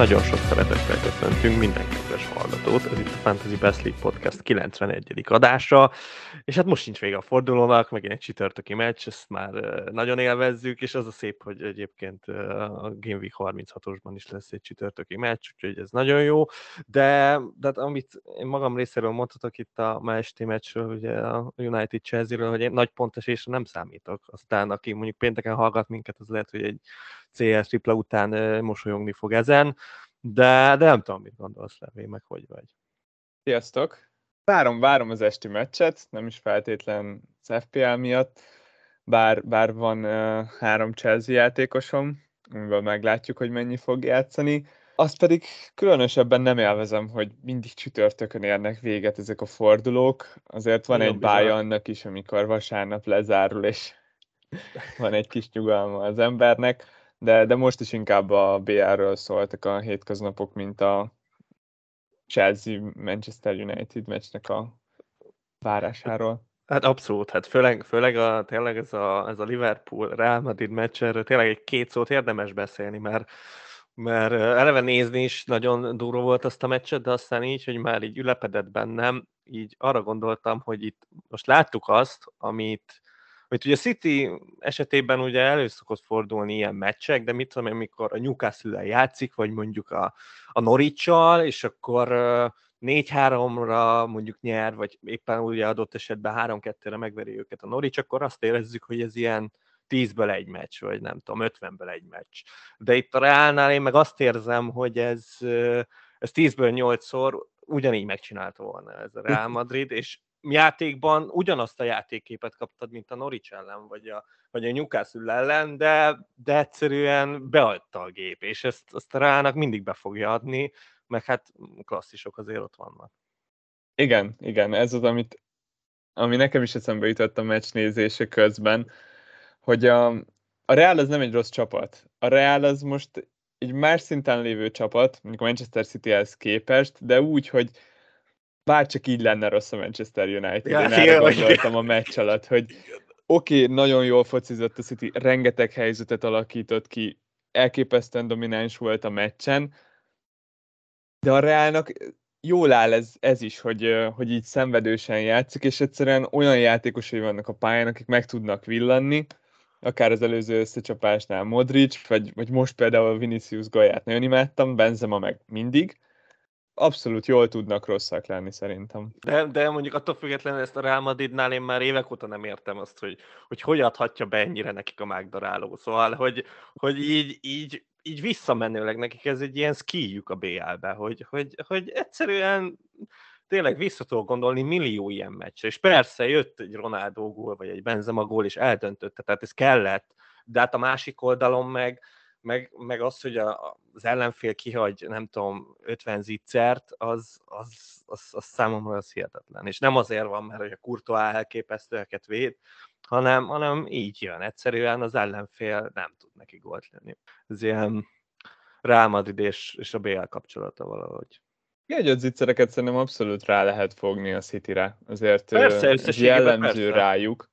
nagyon sok szeretettel köszöntünk minden kedves hallgatót. Ez itt a Fantasy Best League Podcast 91. adása, és hát most sincs vége a fordulónak, megint egy csütörtöki meccs, ezt már nagyon élvezzük, és az a szép, hogy egyébként a Game Week 36-osban is lesz egy csütörtöki meccs, úgyhogy ez nagyon jó, de, de hát amit én magam részéről mondhatok itt a ma esti meccsről, ugye a United Chelsea-ről, hogy egy nagy pontesésre nem számítok. Aztán aki mondjuk pénteken hallgat minket, az lehet, hogy egy CS tripla után mosolyogni fog ezen, de, de nem tudom, mit gondolsz, Levé, meg hogy vagy. Sziasztok! Várom, várom az esti meccset, nem is feltétlen az FPL miatt, bár, bár van uh, három Chelsea játékosom, amivel meglátjuk, hogy mennyi fog játszani. Azt pedig különösebben nem élvezem, hogy mindig csütörtökön érnek véget ezek a fordulók. Azért van egy bája annak is, amikor vasárnap lezárul, és van egy kis nyugalma az embernek de, de most is inkább a BR-ről szóltak a hétköznapok, mint a Chelsea-Manchester United meccsnek a várásáról. Hát abszolút, hát főleg, főleg a, tényleg ez a, ez a Liverpool-Real Madrid meccs, erről tényleg egy két szót érdemes beszélni, mert, mert eleve nézni is nagyon durva volt azt a meccset, de aztán így, hogy már így ülepedett bennem, így arra gondoltam, hogy itt most láttuk azt, amit mert ugye a City esetében ugye elő szokott fordulni ilyen meccsek, de mit tudom én, amikor a newcastle játszik, vagy mondjuk a, a norwich és akkor 4-3-ra mondjuk nyer, vagy éppen ugye adott esetben 3-2-re megveri őket a Norwich, akkor azt érezzük, hogy ez ilyen 10-ből egy meccs, vagy nem tudom, 50-ből egy meccs. De itt a Reálnál én meg azt érzem, hogy ez, ez 10-ből 8-szor ugyanígy megcsinálta volna ez a Real Madrid, és játékban ugyanazt a játékképet kaptad, mint a Norwich ellen, vagy a, vagy a Newcastle ellen, de, de egyszerűen beadta a gép, és ezt, ezt a rának mindig be fogja adni, meg hát klasszisok azért ott vannak. Igen, igen, ez az, amit, ami nekem is eszembe jutott a meccs nézése közben, hogy a, a Real az nem egy rossz csapat. A Real az most egy más szinten lévő csapat, mondjuk a Manchester City-hez képest, de úgy, hogy bár csak így lenne rossz a Manchester United. Ja, Én erre gondoltam a meccs alatt, hogy oké, okay, nagyon jól focizott a City, rengeteg helyzetet alakított ki, elképesztően domináns volt a meccsen, de a Reálnak jól áll ez, ez is, hogy, hogy így szenvedősen játszik, és egyszerűen olyan játékosai vannak a pályán, akik meg tudnak villanni, akár az előző összecsapásnál Modric, vagy, vagy most például Vinicius Gaját nagyon imádtam, Benzema meg mindig, abszolút jól tudnak rosszak lenni szerintem. De, de mondjuk attól függetlenül ezt a Real Madridnál én már évek óta nem értem azt, hogy hogy, hogy adhatja be ennyire nekik a mágdaráló. Szóval, hogy, hogy így, így, így visszamenőleg nekik ez egy ilyen skijük a BL-be, hogy, hogy, hogy egyszerűen tényleg vissza tudok gondolni millió ilyen meccsre, és persze jött egy Ronaldo gól, vagy egy Benzema gól, és eldöntötte, tehát ez kellett, de hát a másik oldalon meg, meg, meg az, hogy a, az ellenfél kihagy, nem tudom, 50 zicsert, az, az, az, az számomra az hihetetlen. És nem azért van, mert hogy a Kurtoá elképesztőeket véd, hanem, hanem így jön. Egyszerűen az ellenfél nem tud neki gólt lenni. Ez ilyen Real Madrid és, és a BL kapcsolata valahogy. Egy zicsereket szerintem abszolút rá lehet fogni a City-re. Azért persze, ez jellemző persze. rájuk.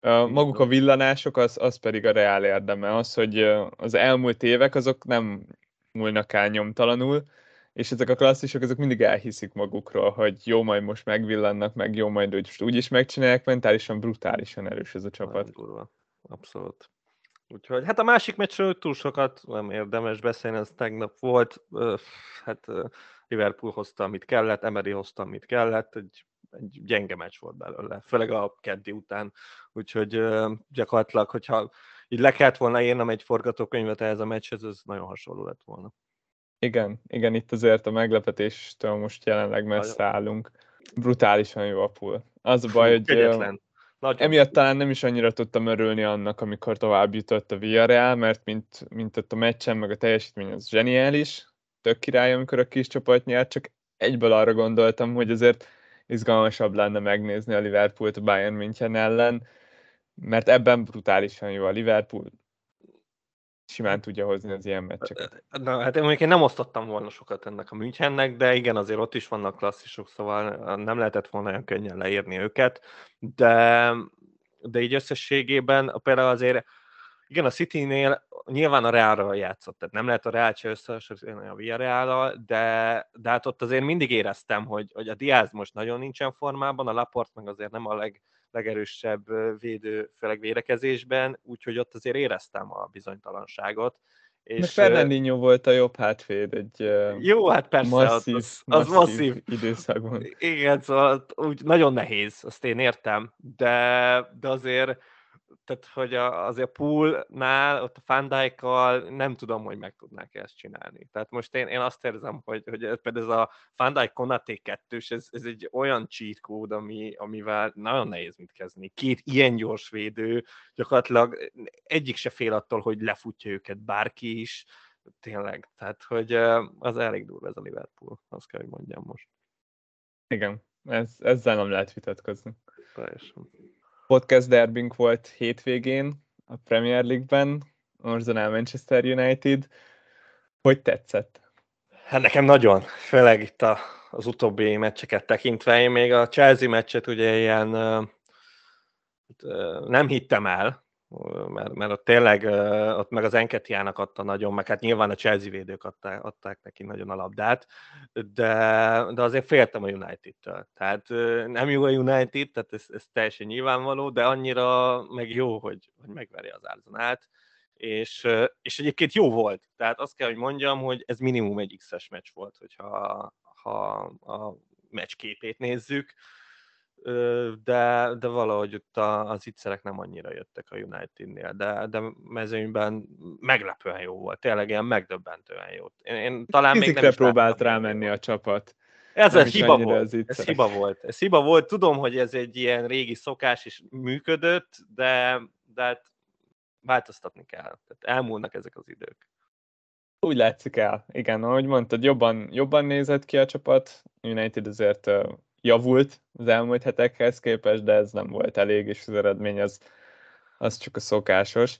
Maguk a villanások, az, az pedig a reál érdeme. Az, hogy az elmúlt évek azok nem múlnak el nyomtalanul, és ezek a klasszisok, ezek mindig elhiszik magukról, hogy jó, majd most megvillannak, meg jó, majd úgy, úgy is megcsinálják, mentálisan, brutálisan erős ez a csapat. Abszolút. Úgyhogy hát a másik meccsről túl sokat nem érdemes beszélni, ez tegnap volt, hát Liverpool hozta, amit kellett, Emery hozta, amit kellett, egy egy gyenge meccs volt belőle, főleg a keddi után, úgyhogy gyakorlatilag, hogyha így le kellett volna írnom egy forgatókönyvet ehhez a meccshez, ez nagyon hasonló lett volna. Igen, igen, itt azért a meglepetéstől most jelenleg messze állunk. Brutálisan jó a pool. Az a baj, hogy Kegyetlen. Nagyon. Emiatt talán nem is annyira tudtam örülni annak, amikor tovább jutott a Villarreal, mert mint, mint ott a meccsen, meg a teljesítmény az zseniális, tök király, amikor a kis csapat nyert, csak egyből arra gondoltam, hogy azért izgalmasabb lenne megnézni a Liverpoolt a Bayern München ellen, mert ebben brutálisan jó a Liverpool, simán tudja hozni az ilyen meccseket. Na, hát én mondjuk én nem osztottam volna sokat ennek a Münchennek, de igen, azért ott is vannak klasszisok, szóval nem lehetett volna olyan könnyen leírni őket, de, de így összességében például azért Igen, a City-nél nyilván a Reálra játszott, tehát nem lehet a Reál se összehasonlítani a Villarreal, de, de hát ott azért mindig éreztem, hogy, hogy a Diaz most nagyon nincsen formában, a Laport meg azért nem a leg, legerősebb védő, főleg védekezésben, úgyhogy ott azért éreztem a bizonytalanságot. És Meg Fernandinho volt a jobb hátvéd egy jó, hát persze, masszív, az, az masszív, masszív időszakban. Igen, szóval úgy nagyon nehéz, azt én értem, de, de azért tehát hogy a, azért a poolnál, ott a Fandaikkal nem tudom, hogy meg tudnák ezt csinálni. Tehát most én, én azt érzem, hogy, hogy például ez a Fandai Konaté 2 ez, ez egy olyan cheat code, ami, amivel nagyon nehéz mit kezdeni. Két ilyen gyors védő, gyakorlatilag egyik se fél attól, hogy lefutja őket bárki is, tényleg. Tehát, hogy az elég durva ez a Liverpool, azt kell, hogy mondjam most. Igen, ez, ezzel nem lehet vitatkozni. Teljesen podcast derbink volt hétvégén a Premier League-ben, Arsenal Manchester United. Hogy tetszett? Hát nekem nagyon, főleg itt a, az utóbbi meccseket tekintve. Én még a Chelsea meccset ugye ilyen nem hittem el, mert, mert ott tényleg ott meg az Enketiának adta nagyon, meg hát nyilván a Chelsea védők adták, adták neki nagyon a labdát, de, de azért féltem a United-től. Tehát nem jó a United, tehát ez, ez teljesen nyilvánvaló, de annyira meg jó, hogy, hogy megveri az Arsenalt, és, és egyébként jó volt. Tehát azt kell, hogy mondjam, hogy ez minimum egy X-es meccs volt, hogyha ha a meccs képét nézzük de, de valahogy ott az ittszerek nem annyira jöttek a Unitednél, de, de mezőnyben meglepően jó volt, tényleg ilyen megdöbbentően jó. Én, én talán még nem próbált rámenni a csapat. Ez a hiba volt. Ez hiba volt. Ez hiba volt. Tudom, hogy ez egy ilyen régi szokás és működött, de, de hát változtatni kell. Tehát elmúlnak ezek az idők. Úgy látszik el. Igen, ahogy mondtad, jobban, jobban nézett ki a csapat. United azért javult az elmúlt hetekhez képest, de ez nem volt elég, és az eredmény az, az csak a szokásos.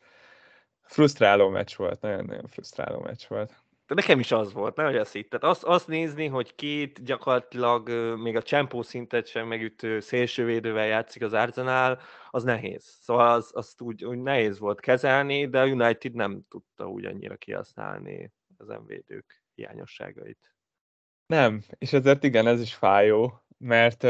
Frusztráló meccs volt, nagyon-nagyon frusztráló meccs volt. De nekem is az volt, nehogy azt hitted. Azt, azt nézni, hogy két gyakorlatilag még a csempó szintet sem megütő szélsővédővel játszik az Arsenal, az nehéz. Szóval az, azt úgy, úgy nehéz volt kezelni, de a United nem tudta úgy annyira kihasználni az védők hiányosságait. Nem, és ezért igen, ez is fájó, mert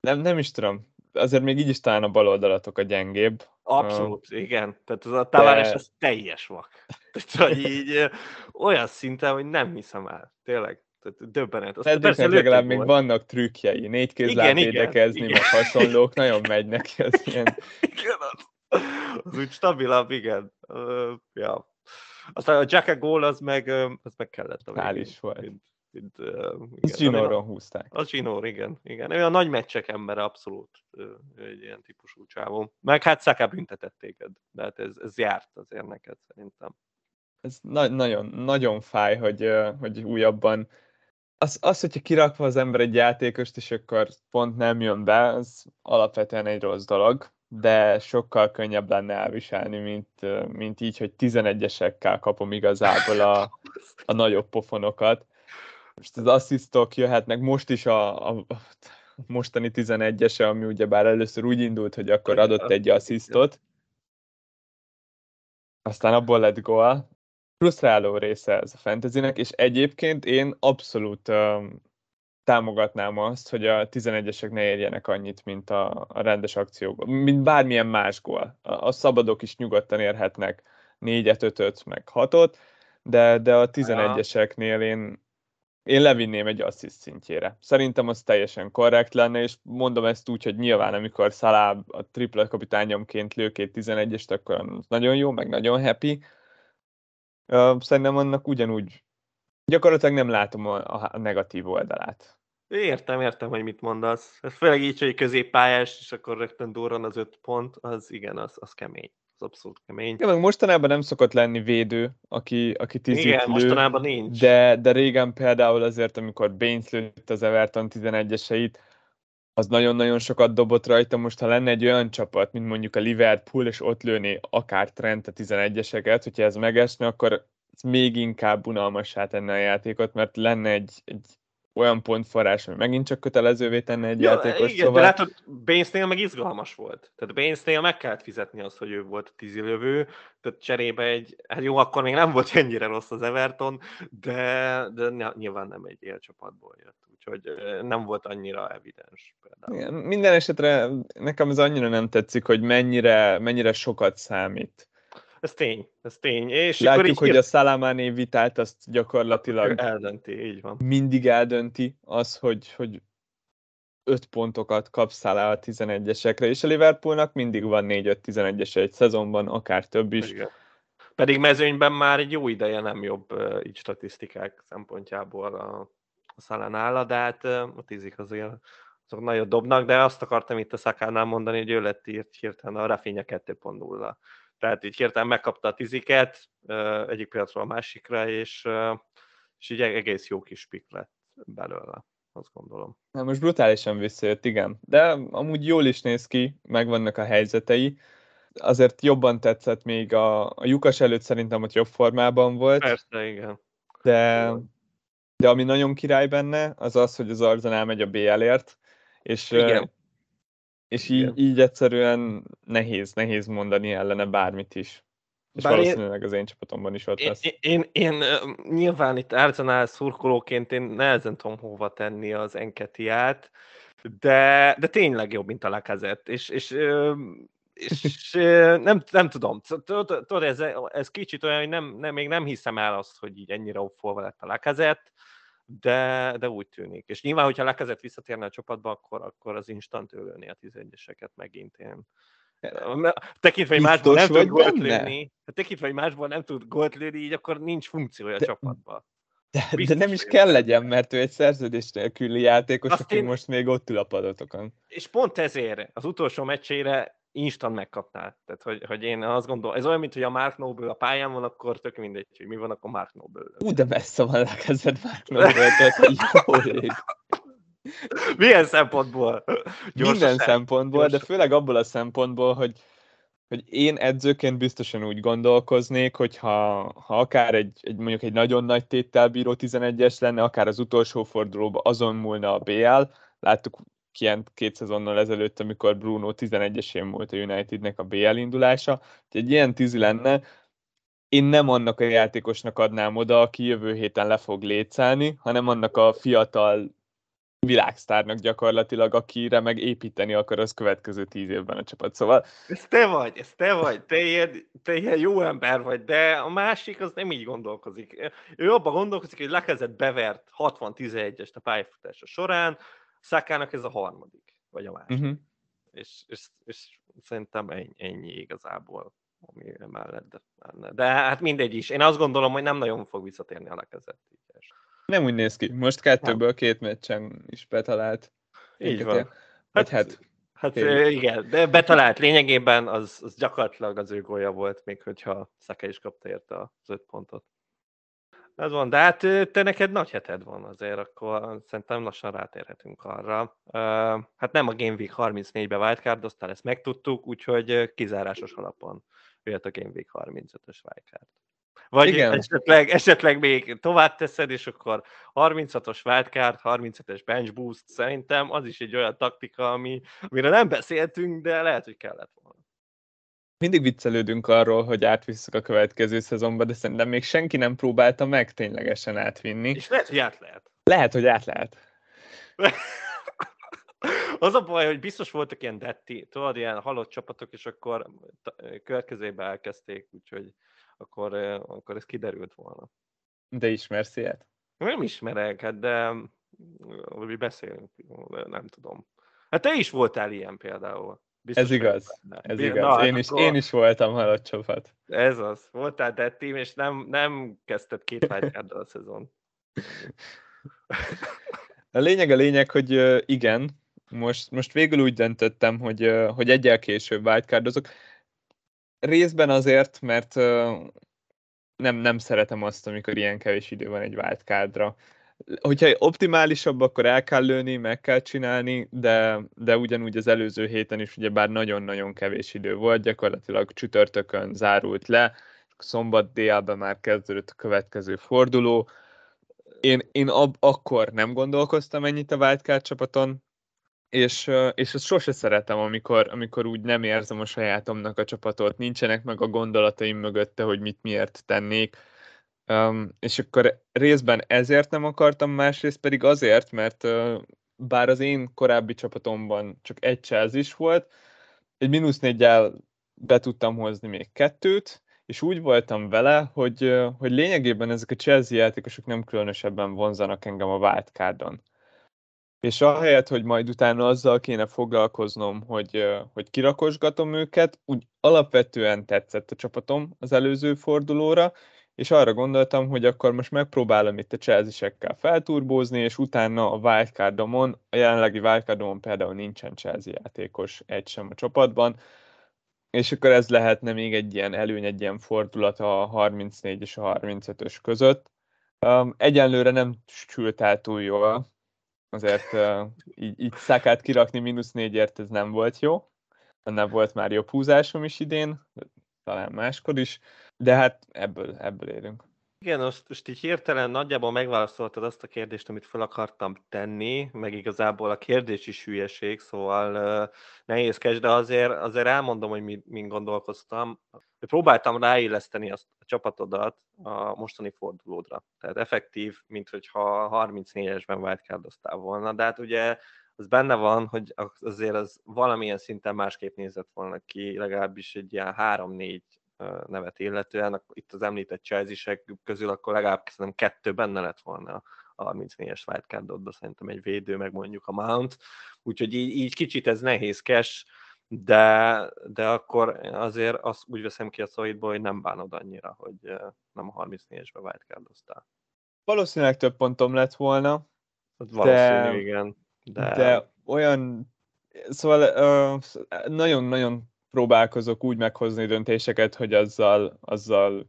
nem, nem is tudom, azért még így is talán a bal oldalatok a gyengébb. Abszolút, uh, igen. Tehát az a Tavares de... az teljes vak. Tehát, hogy így olyan szinten, hogy nem hiszem el. Tényleg. Tehát döbbenet. Azt persze legalább még vannak trükkjei, négy kézláb védekezni, meg hasonlók, nagyon megy neki az ilyen. Igen, az, az úgy stabilabb, igen. Uh, ja. Aztán a Jack gól az meg, az meg kellett végén. is volt. Mint, mint, uh, igen, Ginoron húzták. Az Ginor, igen. igen. Ő a nagy meccsek embere abszolút ő, egy ilyen típusú csávó. Meg hát Saka büntetett téged, de hát ez, ez járt azért neked szerintem. Ez na- nagyon, nagyon fáj, hogy, hogy újabban az, az, hogyha kirakva az ember egy játékost, és akkor pont nem jön be, az alapvetően egy rossz dolog, de sokkal könnyebb lenne elviselni, mint, mint így, hogy 11-esekkel kapom igazából a, a nagyobb pofonokat most az asszisztok jöhetnek, most is a, a, mostani 11-ese, ami ugye bár először úgy indult, hogy akkor adott egy asszisztot, aztán abból lett gól. Frusztráló része ez a fantasynek, és egyébként én abszolút um, támogatnám azt, hogy a 11-esek ne érjenek annyit, mint a, a rendes akciókban, mint bármilyen más gól. A, a szabadok is nyugodtan érhetnek 4-et, 5 meg 6-ot, de, de a 11-eseknél én, én levinném egy assziszt szintjére. Szerintem az teljesen korrekt lenne, és mondom ezt úgy, hogy nyilván amikor Szalá a tripla kapitányomként lő két 11-est, akkor nagyon jó, meg nagyon happy. Szerintem annak ugyanúgy gyakorlatilag nem látom a, a negatív oldalát. Értem, értem, hogy mit mondasz. Ez főleg így, hogy középpályás, és akkor rögtön durran az öt pont, az igen, az, az kemény abszolút kemény. Ja, meg mostanában nem szokott lenni védő, aki, aki tizit Igen, lő, mostanában nincs. De, de régen például azért, amikor Baines lőtt az Everton 11-eseit, az nagyon-nagyon sokat dobott rajta. Most, ha lenne egy olyan csapat, mint mondjuk a Liverpool, és ott lőné akár Trent a 11-eseket, hogyha ez megesne, akkor ez még inkább unalmassá tenne a játékot, mert lenne egy, egy olyan pontforrás, hogy megint csak kötelezővé tenne egy ja, játékos. Igen, szóval... de látod, Bainesnél meg izgalmas volt. Tehát Bainesnél meg kellett fizetni azt, hogy ő volt a tízilövő, tehát cserébe egy, hát jó, akkor még nem volt ennyire rossz az Everton, de, de nyilván nem egy élcsapatból jött, úgyhogy nem volt annyira evidens például. Igen, minden esetre nekem ez annyira nem tetszik, hogy mennyire, mennyire sokat számít ez tény, ez tény. És Látjuk, így hogy a Salamáné vitát azt gyakorlatilag eldönti, így van. Mindig eldönti az, hogy, hogy öt pontokat kapsz Salah a 11-esekre, és a Liverpoolnak mindig van 4-5-11-es egy szezonban, akár több is. Igen. Pedig mezőnyben már egy jó ideje nem jobb így statisztikák szempontjából a, a Salah de hát a tízik azért azok nagyon dobnak, de azt akartam itt a szakánál mondani, hogy ő lett írt hirtelen a Rafinha 2.0 tehát így hirtelen megkapta a tiziket egyik pillanatról a másikra, és, és így egész jó kis pik lett belőle, azt gondolom. Na most brutálisan visszajött, igen. De amúgy jól is néz ki, megvannak a helyzetei. Azért jobban tetszett még a, a Lukas előtt szerintem ott jobb formában volt. Persze, igen. De, de ami nagyon király benne, az az, hogy az Arzenál megy a BL-ért, és igen. És így, így egyszerűen nehéz, nehéz mondani ellene bármit is. És Bár valószínűleg én, az én csapatomban is ott én, lesz. Én, én, én nyilván itt Arsenal szurkolóként én nehezen tudom hova tenni az Enketiát, de, de tényleg jobb, mint a Lacazette. És, és, és nem, nem tudom, tudod, ez, ez kicsit olyan, hogy nem, nem, még nem hiszem el azt, hogy így ennyire opfolva lett a Lacazette, de, de úgy tűnik. És nyilván, hogyha lekezett visszatérni a csapatba, akkor, akkor az instant ölölni a 11-eseket megint én. Tekintve, hogy másból nem tud gólt lőni, tekintve, hogy másból nem tud gólt lőni, így akkor nincs funkciója de, a csapatban. De, de nem is kell legyen, mert ő egy szerződés nélküli játékos, Azt aki én... most még ott ül a padotokon. És pont ezért az utolsó meccsére instant megkapná. Tehát, hogy, hogy én azt gondolom, ez olyan, mint hogy a Mark Noble a pályán van, akkor tök mindegy, hogy mi van, akkor Mark Noble. Ú, de messze van a kezed Mark Noble. Milyen szempontból? Gyorsan Minden szempontból, gyorsan. de főleg abból a szempontból, hogy, hogy én edzőként biztosan úgy gondolkoznék, hogy ha, ha akár egy, egy, mondjuk egy nagyon nagy téttel bíró 11-es lenne, akár az utolsó fordulóban azon múlna a BL, láttuk kient két szezonnal ezelőtt, amikor Bruno 11-esén volt a Unitednek a BL indulása. Egy ilyen tízi lenne, én nem annak a játékosnak adnám oda, aki jövő héten le fog létszállni, hanem annak a fiatal világsztárnak gyakorlatilag, akire meg építeni akar az következő tíz évben a csapat. Szóval... Ez te vagy, ez te vagy, te ilyen, te ilyen jó ember vagy, de a másik az nem így gondolkozik. Ő abban gondolkozik, hogy lekezdett bevert 60-11-est a pályafutása során, Szakának ez a harmadik, vagy a másik. Uh-huh. És, és, és szerintem ennyi, ennyi igazából, ami mellett lenne. De hát mindegy is. Én azt gondolom, hogy nem nagyon fog visszatérni a lekezett. Nem úgy néz ki. Most kettőből nem. két meccsen is betalált. Így van. Hát, hát, hát igen, de betalált lényegében az, az gyakorlatilag az ő gólya volt, még hogyha Szaka is kapta érte az öt pontot. Ez van, de hát te neked nagy heted van azért, akkor szerintem lassan rátérhetünk arra. Hát nem a Game Week 34-be wildcardoztál, ezt megtudtuk, úgyhogy kizárásos alapon jött a Game Week 35-ös wildcard. Vagy Igen. Esetleg, esetleg még tovább teszed, és akkor 36-os wildcard, 37-es bench boost, szerintem az is egy olyan taktika, ami, amire nem beszéltünk, de lehet, hogy kellett volna mindig viccelődünk arról, hogy átvisszük a következő szezonba, de szerintem még senki nem próbálta meg ténylegesen átvinni. És lehet, hogy át lehet. Lehet, hogy át lehet. Az a baj, hogy biztos voltak ilyen detti, tudod, ilyen halott csapatok, és akkor következőbe elkezdték, úgyhogy akkor, akkor ez kiderült volna. De ismersz ilyet? Nem ismerek, hát de mi beszélünk, nem tudom. Hát te is voltál ilyen például. Biztos, ez igaz, ez igaz. Na, én, is, akkor... én is voltam halott csapat. Ez az. Voltál dead team, és nem, nem kezdted két wildcarddal a szezon. A lényeg a lényeg, hogy igen, most, most végül úgy döntöttem, hogy, hogy egyel később wildcardozok. Részben azért, mert nem, nem szeretem azt, amikor ilyen kevés idő van egy wildcardra hogyha optimálisabb, akkor el kell lőni, meg kell csinálni, de, de ugyanúgy az előző héten is ugye bár nagyon-nagyon kevés idő volt, gyakorlatilag csütörtökön zárult le, szombat délben már kezdődött a következő forduló. én, én ab, akkor nem gondolkoztam ennyit a wildcard csapaton, és, és ezt sose szeretem, amikor, amikor úgy nem érzem a sajátomnak a csapatot, nincsenek meg a gondolataim mögötte, hogy mit miért tennék, um, és akkor részben ezért nem akartam, másrészt pedig azért, mert uh, bár az én korábbi csapatomban csak egy Chelsea volt, egy mínusz négyel be tudtam hozni még kettőt, és úgy voltam vele, hogy, hogy lényegében ezek a Chelsea játékosok nem különösebben vonzanak engem a wildcardon. És ahelyett, hogy majd utána azzal kéne foglalkoznom, hogy, hogy kirakosgatom őket, úgy alapvetően tetszett a csapatom az előző fordulóra, és arra gondoltam, hogy akkor most megpróbálom itt a Chelsea-sekkel felturbózni, és utána a wildcardomon, a jelenlegi wildcardomon például nincsen Chelsea játékos egy sem a csapatban, és akkor ez lehetne még egy ilyen előny, egy ilyen fordulat a 34 és a 35-ös között. Um, egyenlőre nem sült el túl jól, azért uh, így, így szakát kirakni mínusz négyért ez nem volt jó. Nem volt már jobb húzásom is idén, talán máskor is, de hát ebből, ebből érünk. Igen, most, most így hirtelen nagyjából megválaszoltad azt a kérdést, amit fel akartam tenni, meg igazából a kérdés is hülyeség, szóval uh, nehézkes, de azért, azért elmondom, hogy mi, min gondolkoztam. Próbáltam ráilleszteni azt a csapatodat a mostani fordulódra. Tehát effektív, mint hogyha 34-esben wildcardoztál volna, de hát ugye az benne van, hogy azért az valamilyen szinten másképp nézett volna ki, legalábbis egy ilyen 3-4 nevet illetően, itt az említett chelsea közül akkor legalább szerintem kettő benne lett volna a 34-es wildcardodba, szerintem egy védő, meg mondjuk a Mount, úgyhogy így, így kicsit ez nehézkes, de, de akkor azért azt úgy veszem ki a szavaidból, hogy nem bánod annyira, hogy nem a 34-esbe wildcardoztál. Valószínűleg több pontom lett volna. Valószínű, de, igen. De... de olyan, szóval nagyon-nagyon próbálkozok úgy meghozni döntéseket, hogy azzal, azzal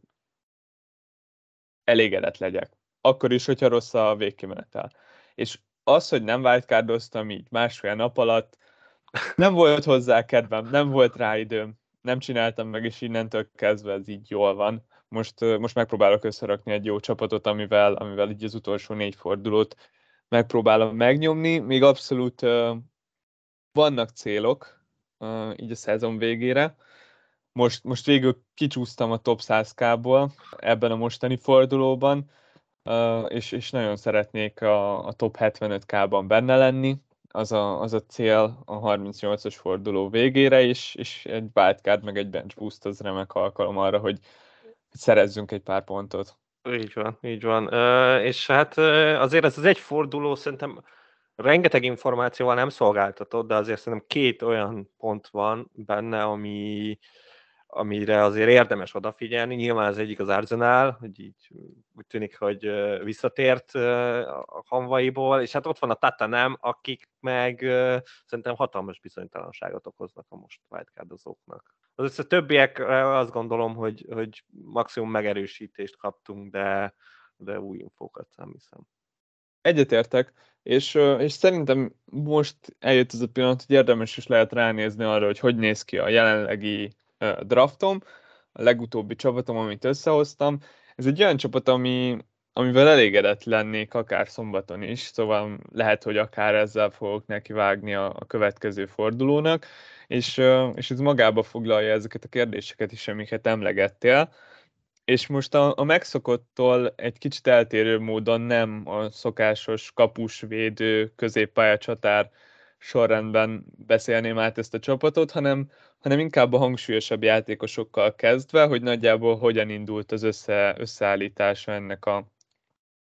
elégedett legyek. Akkor is, hogyha rossz a végkimenetel. És az, hogy nem wildcardoztam így másfél nap alatt, nem volt hozzá kedvem, nem volt rá időm, nem csináltam meg, és innentől kezdve ez így jól van. Most, most megpróbálok összerakni egy jó csapatot, amivel, amivel így az utolsó négy fordulót megpróbálom megnyomni. Még abszolút uh, vannak célok, így a szezon végére. Most, most végül kicsúsztam a top 100K-ból ebben a mostani fordulóban, és, és nagyon szeretnék a, a top 75K-ban benne lenni. Az a, az a cél a 38-as forduló végére, és, és egy wildcard meg egy bench boost az remek alkalom arra, hogy, szerezzünk egy pár pontot. Így van, így van. és hát azért ez az egy forduló szerintem rengeteg információval nem szolgáltatott, de azért szerintem két olyan pont van benne, ami, amire azért érdemes odafigyelni. Nyilván az egyik az Arsenal, hogy így úgy tűnik, hogy visszatért a hanvaiból, és hát ott van a Tatanem, akik meg szerintem hatalmas bizonytalanságot okoznak a most wildcardozóknak. Az össze többiek azt gondolom, hogy, hogy maximum megerősítést kaptunk, de, de új infókat nem hiszem. Egyetértek, és, és szerintem most eljött ez a pillanat, hogy érdemes is lehet ránézni arra, hogy hogy néz ki a jelenlegi draftom, a legutóbbi csapatom, amit összehoztam. Ez egy olyan csapat, ami, amivel elégedett lennék akár szombaton is, szóval lehet, hogy akár ezzel fogok neki vágni a, a következő fordulónak, és, és ez magába foglalja ezeket a kérdéseket is, amiket emlegettél és most a, a megszokottól egy kicsit eltérő módon nem a szokásos kapus, védő, középpályacsatár sorrendben beszélném át ezt a csapatot, hanem, hanem inkább a hangsúlyosabb játékosokkal kezdve, hogy nagyjából hogyan indult az össze, összeállítása ennek, a,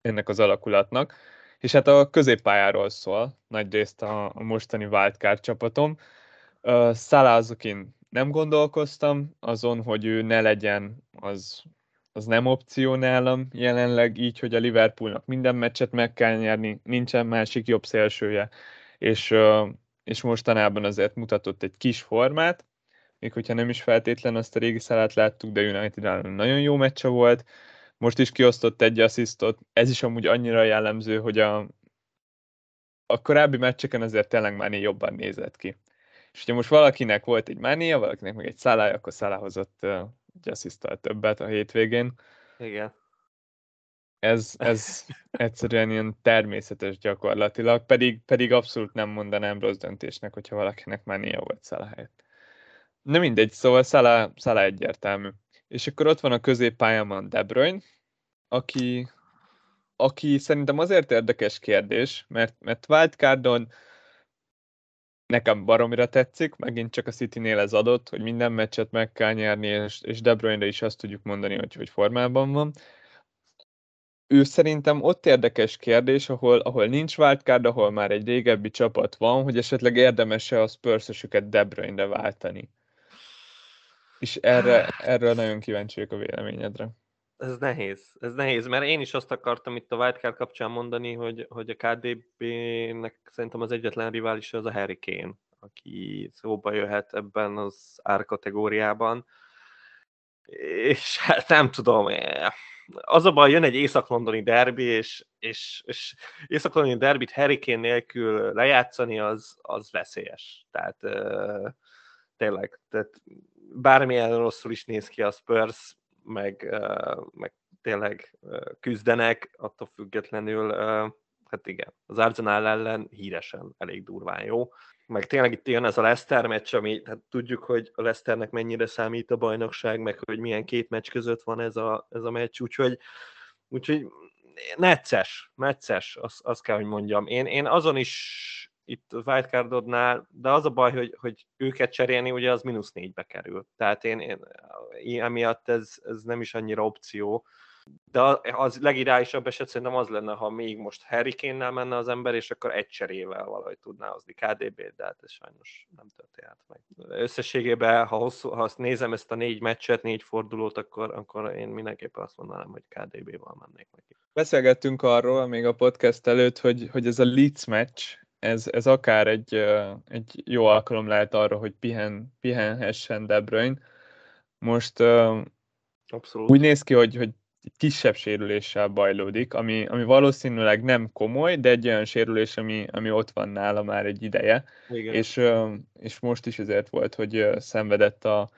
ennek az alakulatnak. És hát a középpályáról szól nagyrészt a, a mostani wildcard csapatom. Uh, Szalázokin nem gondolkoztam azon, hogy ő ne legyen az az nem opció nálam jelenleg, így, hogy a Liverpoolnak minden meccset meg kell nyerni, nincsen másik jobb szélsője, és, és mostanában azért mutatott egy kis formát, még hogyha nem is feltétlen azt a régi szalát láttuk, de united nagyon jó meccse volt, most is kiosztott egy asszisztot, ez is amúgy annyira jellemző, hogy a, a korábbi meccseken azért tényleg már jobban nézett ki. És hogyha most valakinek volt egy mánia, valakinek meg egy szállája, akkor Szállá hozott egy asszisztál többet a hétvégén. Igen. Ez, ez egyszerűen ilyen természetes gyakorlatilag, pedig, pedig abszolút nem mondanám rossz döntésnek, hogyha valakinek már néha volt Szala helyett. Na mindegy, szóval Szala, Szala egyértelmű. És akkor ott van a középpályában De Bruyne, aki, aki szerintem azért érdekes kérdés, mert, mert wildcardon nekem baromira tetszik, megint csak a City-nél ez adott, hogy minden meccset meg kell nyerni, és, és De Bruyne-re is azt tudjuk mondani, hogy, hogy formában van. Ő szerintem ott érdekes kérdés, ahol, ahol nincs wildcard, ahol már egy régebbi csapat van, hogy esetleg érdemes-e a spurs De Bruyne-re váltani. És erre, erről nagyon kíváncsi vagyok a véleményedre ez nehéz, ez nehéz, mert én is azt akartam itt a Wildcard kapcsán mondani, hogy, hogy a KDB-nek szerintem az egyetlen rivális az a Harry Kane, aki szóba jöhet ebben az árkategóriában. És hát nem tudom, eh, az a baj, jön egy észak-londoni derbi, és, és, és észak-londoni derbit Harry Kane nélkül lejátszani, az, az veszélyes. Tehát uh, tényleg, tehát bármilyen rosszul is néz ki a Spurs, meg, meg tényleg küzdenek, attól függetlenül, hát igen, az Arsenal ellen híresen elég durván jó. Meg tényleg itt jön ez a Leicester meccs, ami hát tudjuk, hogy a Leicesternek mennyire számít a bajnokság, meg hogy milyen két meccs között van ez a, ez a meccs, úgyhogy, úgyhogy necces, necces, azt, azt kell, hogy mondjam. Én, én azon is itt a wildcardodnál, de az a baj, hogy, hogy őket cserélni, ugye az mínusz négybe kerül. Tehát én, én emiatt ez, ez nem is annyira opció. De az legideálisabb eset szerintem az lenne, ha még most Harry Kane-nel menne az ember, és akkor egy cserével valahogy tudná hozni KDB-t, de hát ez sajnos nem történt meg. Összességében, ha, hosszú, ha azt nézem ezt a négy meccset, négy fordulót, akkor, akkor én mindenképpen azt mondanám, hogy KDB-val mennék neki. Beszélgettünk arról még a podcast előtt, hogy, hogy ez a Leeds meccs, ez, ez akár egy, egy jó alkalom lehet arra, hogy pihen, pihenhessen De Bruyne. Most Abszolút. úgy néz ki, hogy, hogy kisebb sérüléssel bajlódik, ami, ami valószínűleg nem komoly, de egy olyan sérülés, ami, ami ott van nála már egy ideje, Igen. És, és most is ezért volt, hogy szenvedett a,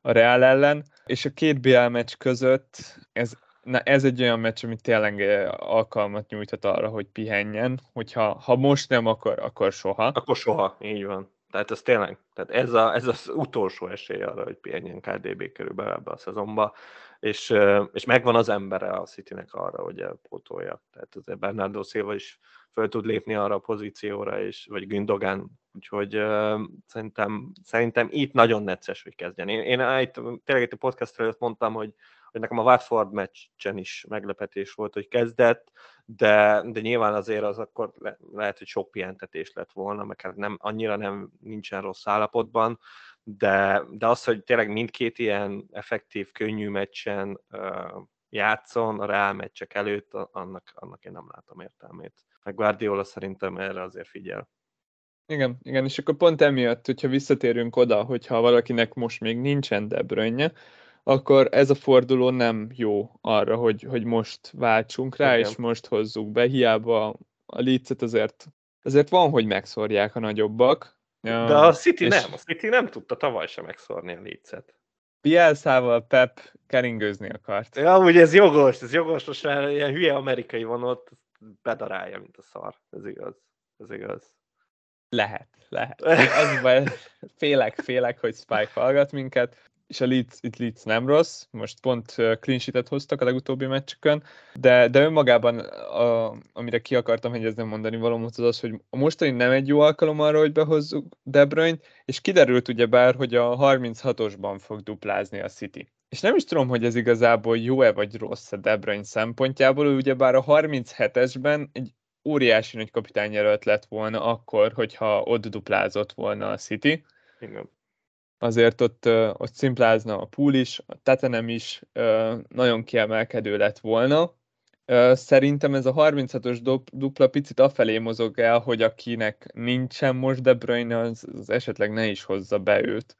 a Real ellen, és a két BL meccs között ez na ez egy olyan meccs, ami tényleg eh, alkalmat nyújthat arra, hogy pihenjen, hogyha ha most nem, akkor, akkor soha. Akkor soha, így van. Tehát ez tényleg, tehát ez, a, ez az utolsó esély arra, hogy pihenjen KDB körülbelül ebbe a szezonba, és, eh, és megvan az embere a Citynek arra, hogy pótolja. Tehát azért Bernardo Silva is föl tud lépni arra a pozícióra, és, vagy Gündogan, úgyhogy uh, szerintem, szerintem itt nagyon necces, hogy kezdjen. Én, én itt, tényleg itt a podcast előtt mondtam, hogy hogy nekem a Watford meccsen is meglepetés volt, hogy kezdett, de, de nyilván azért az akkor le, lehet, hogy sok pihentetés lett volna, meg hát nem, annyira nem nincsen rossz állapotban, de, de az, hogy tényleg mindkét ilyen effektív, könnyű meccsen uh, játszon a Real meccsek előtt, annak, annak én nem látom értelmét. Meg Guardiola szerintem erre azért figyel. Igen, igen, és akkor pont emiatt, hogyha visszatérünk oda, hogyha valakinek most még nincsen De Bruyne, akkor ez a forduló nem jó arra, hogy, hogy most váltsunk rá, Igen. és most hozzuk be. Hiába a Leeds-et azért, azért van, hogy megszorják a nagyobbak. De a City és... nem, a City nem tudta tavaly sem megszórni a Leeds-et. Bielszával Pep keringőzni akart. Ja, ugye ez jogos, ez jogos, most már ilyen hülye amerikai van ott, bedarálja, mint a szar. Ez igaz, ez igaz. Lehet, lehet. Az baj, félek, félek, hogy Spike hallgat minket és a Leeds, itt Leeds nem rossz, most pont clean sheet hoztak a legutóbbi meccsükön, de, de önmagában, a, amire ki akartam hegyezni mondani való az az, hogy a mostani nem egy jó alkalom arra, hogy behozzuk De Bruyne, és kiderült ugyebár, hogy a 36-osban fog duplázni a City. És nem is tudom, hogy ez igazából jó-e vagy rossz a De Bruyne szempontjából, ugyebár a 37-esben egy óriási nagy kapitányjelölt lett volna akkor, hogyha ott duplázott volna a City. Igen azért ott, ott szimplázna a pool is, a tetenem is nagyon kiemelkedő lett volna. Szerintem ez a 36-os dupla picit afelé mozog el, hogy akinek nincsen most De Bruyne, az, az esetleg ne is hozza be őt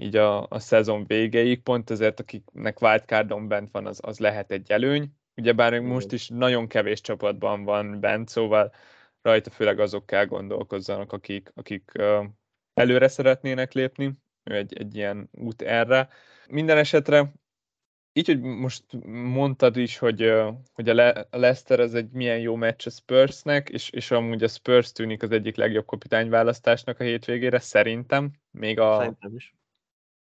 így a, a szezon végéig, pont azért, akiknek wildcardon bent van, az, az lehet egy előny. Ugyebár még most is nagyon kevés csapatban van bent, szóval rajta főleg azok kell gondolkozzanak, akik, akik előre szeretnének lépni, egy, egy ilyen út erre. Minden esetre így, hogy most mondtad is, hogy, hogy a Leicester ez egy milyen jó meccs a Spursnek, és, és amúgy a Spurs tűnik az egyik legjobb kapitányválasztásnak a hétvégére, szerintem, még a, Szerintem is.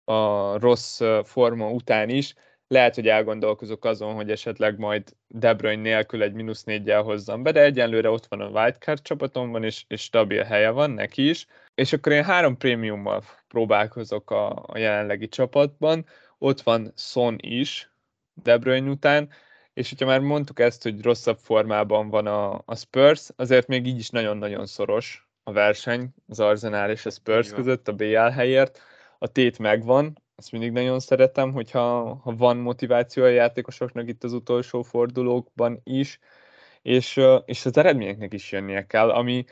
a rossz forma után is. Lehet, hogy elgondolkozok azon, hogy esetleg majd De Bruyne nélkül egy mínusz négyel hozzam be, de egyenlőre ott van a wildcard csapatomban, és, és stabil helye van neki is. És akkor én három prémiummal próbálkozok a, a jelenlegi csapatban. Ott van Son is, De Bruyne után, és hogyha már mondtuk ezt, hogy rosszabb formában van a, a Spurs, azért még így is nagyon-nagyon szoros a verseny az Arsenal és a Spurs között a BL helyért. A tét megvan, ezt mindig nagyon szeretem, hogyha ha van motiváció a játékosoknak itt az utolsó fordulókban is, és, és az eredményeknek is jönnie kell, ami,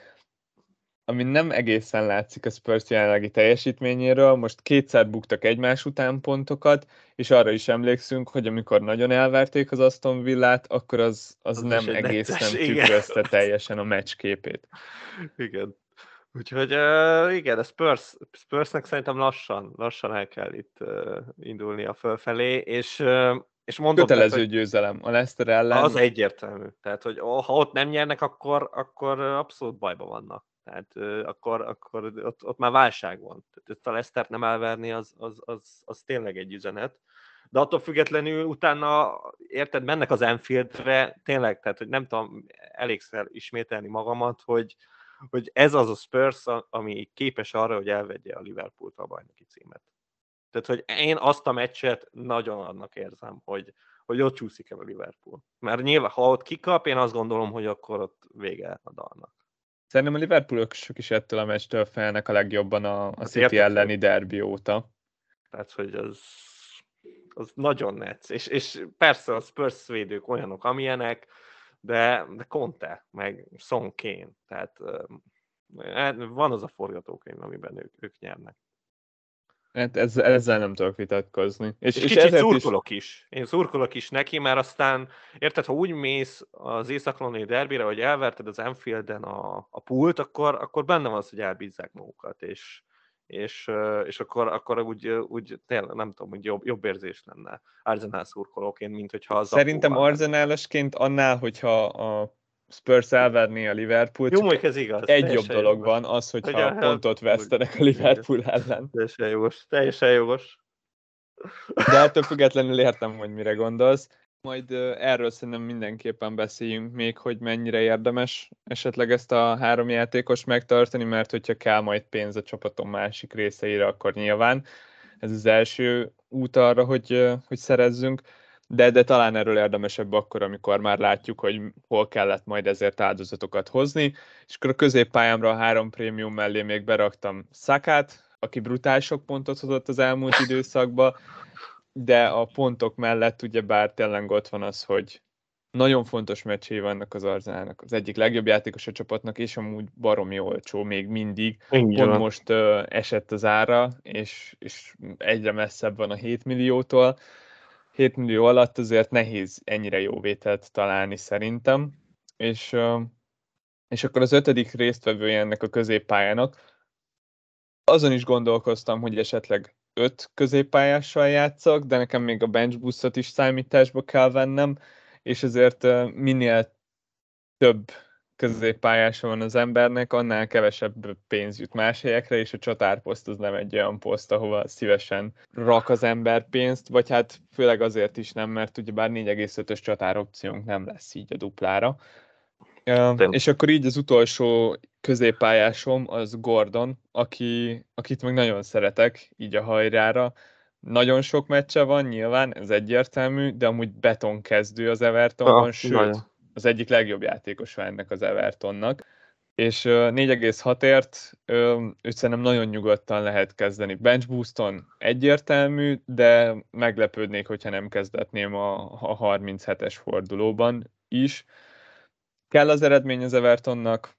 ami nem egészen látszik a Spurs jelenlegi teljesítményéről. Most kétszer buktak egymás után pontokat, és arra is emlékszünk, hogy amikor nagyon elverték az Aston Villát, akkor az, az, az nem egészen tükrözte teljesen a meccs képét. Igen. Úgyhogy uh, igen, a Spurs, Spursnek szerintem lassan, lassan el kell itt uh, indulni a fölfelé, és, uh, és mondom... Kötelező tehát, győzelem a Leicester ellen. Az egyértelmű. Tehát, hogy ha ott nem nyernek, akkor, akkor abszolút bajba vannak. Tehát uh, akkor, akkor ott, ott már válság van. Tehát a Leicester nem elverni, az, az, az, az tényleg egy üzenet. De attól függetlenül utána, érted, mennek az Enfieldre, tényleg, tehát hogy nem tudom elégszer ismételni magamat, hogy, hogy ez az a Spurs, ami képes arra, hogy elvegye a Liverpoolt a bajnoki címet. Tehát, hogy én azt a meccset nagyon annak érzem, hogy, hogy ott csúszik el a Liverpool. Mert nyilván, ha ott kikap, én azt gondolom, hogy akkor ott vége a dalnak. Szerintem a Liverpoolok is ettől a meccstől felnek a legjobban a, a hát City értek, elleni derbi óta. Tehát, hogy az, az nagyon netsz. És, és persze a Spurs védők olyanok, amilyenek, de, de Conte, meg Son Kane, tehát van az a forgatókönyv, amiben ők, ők nyernek. Hát ez, ezzel nem tudok vitatkozni. És, és, és kicsit szurkolok is... is. Én szurkolok is neki, mert aztán, érted, ha úgy mész az észak derbire, hogy elverted az Enfielden a, a pult, akkor, akkor benne van az, hogy elbízzák magukat, és, és, és akkor, akkor úgy, úgy tényleg nem tudom, hogy jobb, jobb érzés lenne Arsenal szurkolóként, mint hogyha az Szerintem Arsenalosként annál, hogyha a Spurs elverné a Liverpoolt, Jó, ez igaz. egy jobb dolog jogos. van, az, hogyha hogy pontot vesztenek a Liverpool ellen. Teljesen jogos, teljesen jogos. De ettől függetlenül értem, hogy mire gondolsz majd erről szerintem mindenképpen beszéljünk még, hogy mennyire érdemes esetleg ezt a három játékos megtartani, mert hogyha kell majd pénz a csapaton másik részeire, akkor nyilván. Ez az első út arra, hogy, hogy szerezzünk, de, de talán erről érdemesebb akkor, amikor már látjuk, hogy hol kellett majd ezért áldozatokat hozni, és akkor a középpályámra a három prémium mellé még beraktam Szakát, aki brutál sok pontot hozott az elmúlt időszakban, de a pontok mellett ugye bár tényleg ott van az, hogy nagyon fontos meccsé vannak az Arzenának. Az egyik legjobb játékos a csapatnak, és amúgy baromi olcsó még mindig. Pont most uh, esett az ára, és, és egyre messzebb van a 7 milliótól. 7 millió alatt azért nehéz ennyire jó vételt találni szerintem. És, uh, és akkor az ötödik résztvevője ennek a középpályának, azon is gondolkoztam, hogy esetleg öt középpályással játszok, de nekem még a bench boostot is számításba kell vennem, és ezért minél több középpályása van az embernek, annál kevesebb pénz jut más helyekre, és a csatárposzt az nem egy olyan poszt, ahova szívesen rak az ember pénzt, vagy hát főleg azért is nem, mert ugyebár 4,5-ös csatáropciónk nem lesz így a duplára. Uh, és akkor így az utolsó középpályásom az Gordon, aki, akit meg nagyon szeretek, így a hajrára. Nagyon sok meccse van, nyilván, ez egyértelmű, de amúgy beton kezdő az Evertonban, ah, sőt, nagyon. az egyik legjobb játékos ennek az Evertonnak. És 4,6-ért őt szerintem nagyon nyugodtan lehet kezdeni. Bench booston egyértelmű, de meglepődnék, hogyha nem kezdetném a, a 37-es fordulóban is. Kell az eredmény az Evertonnak,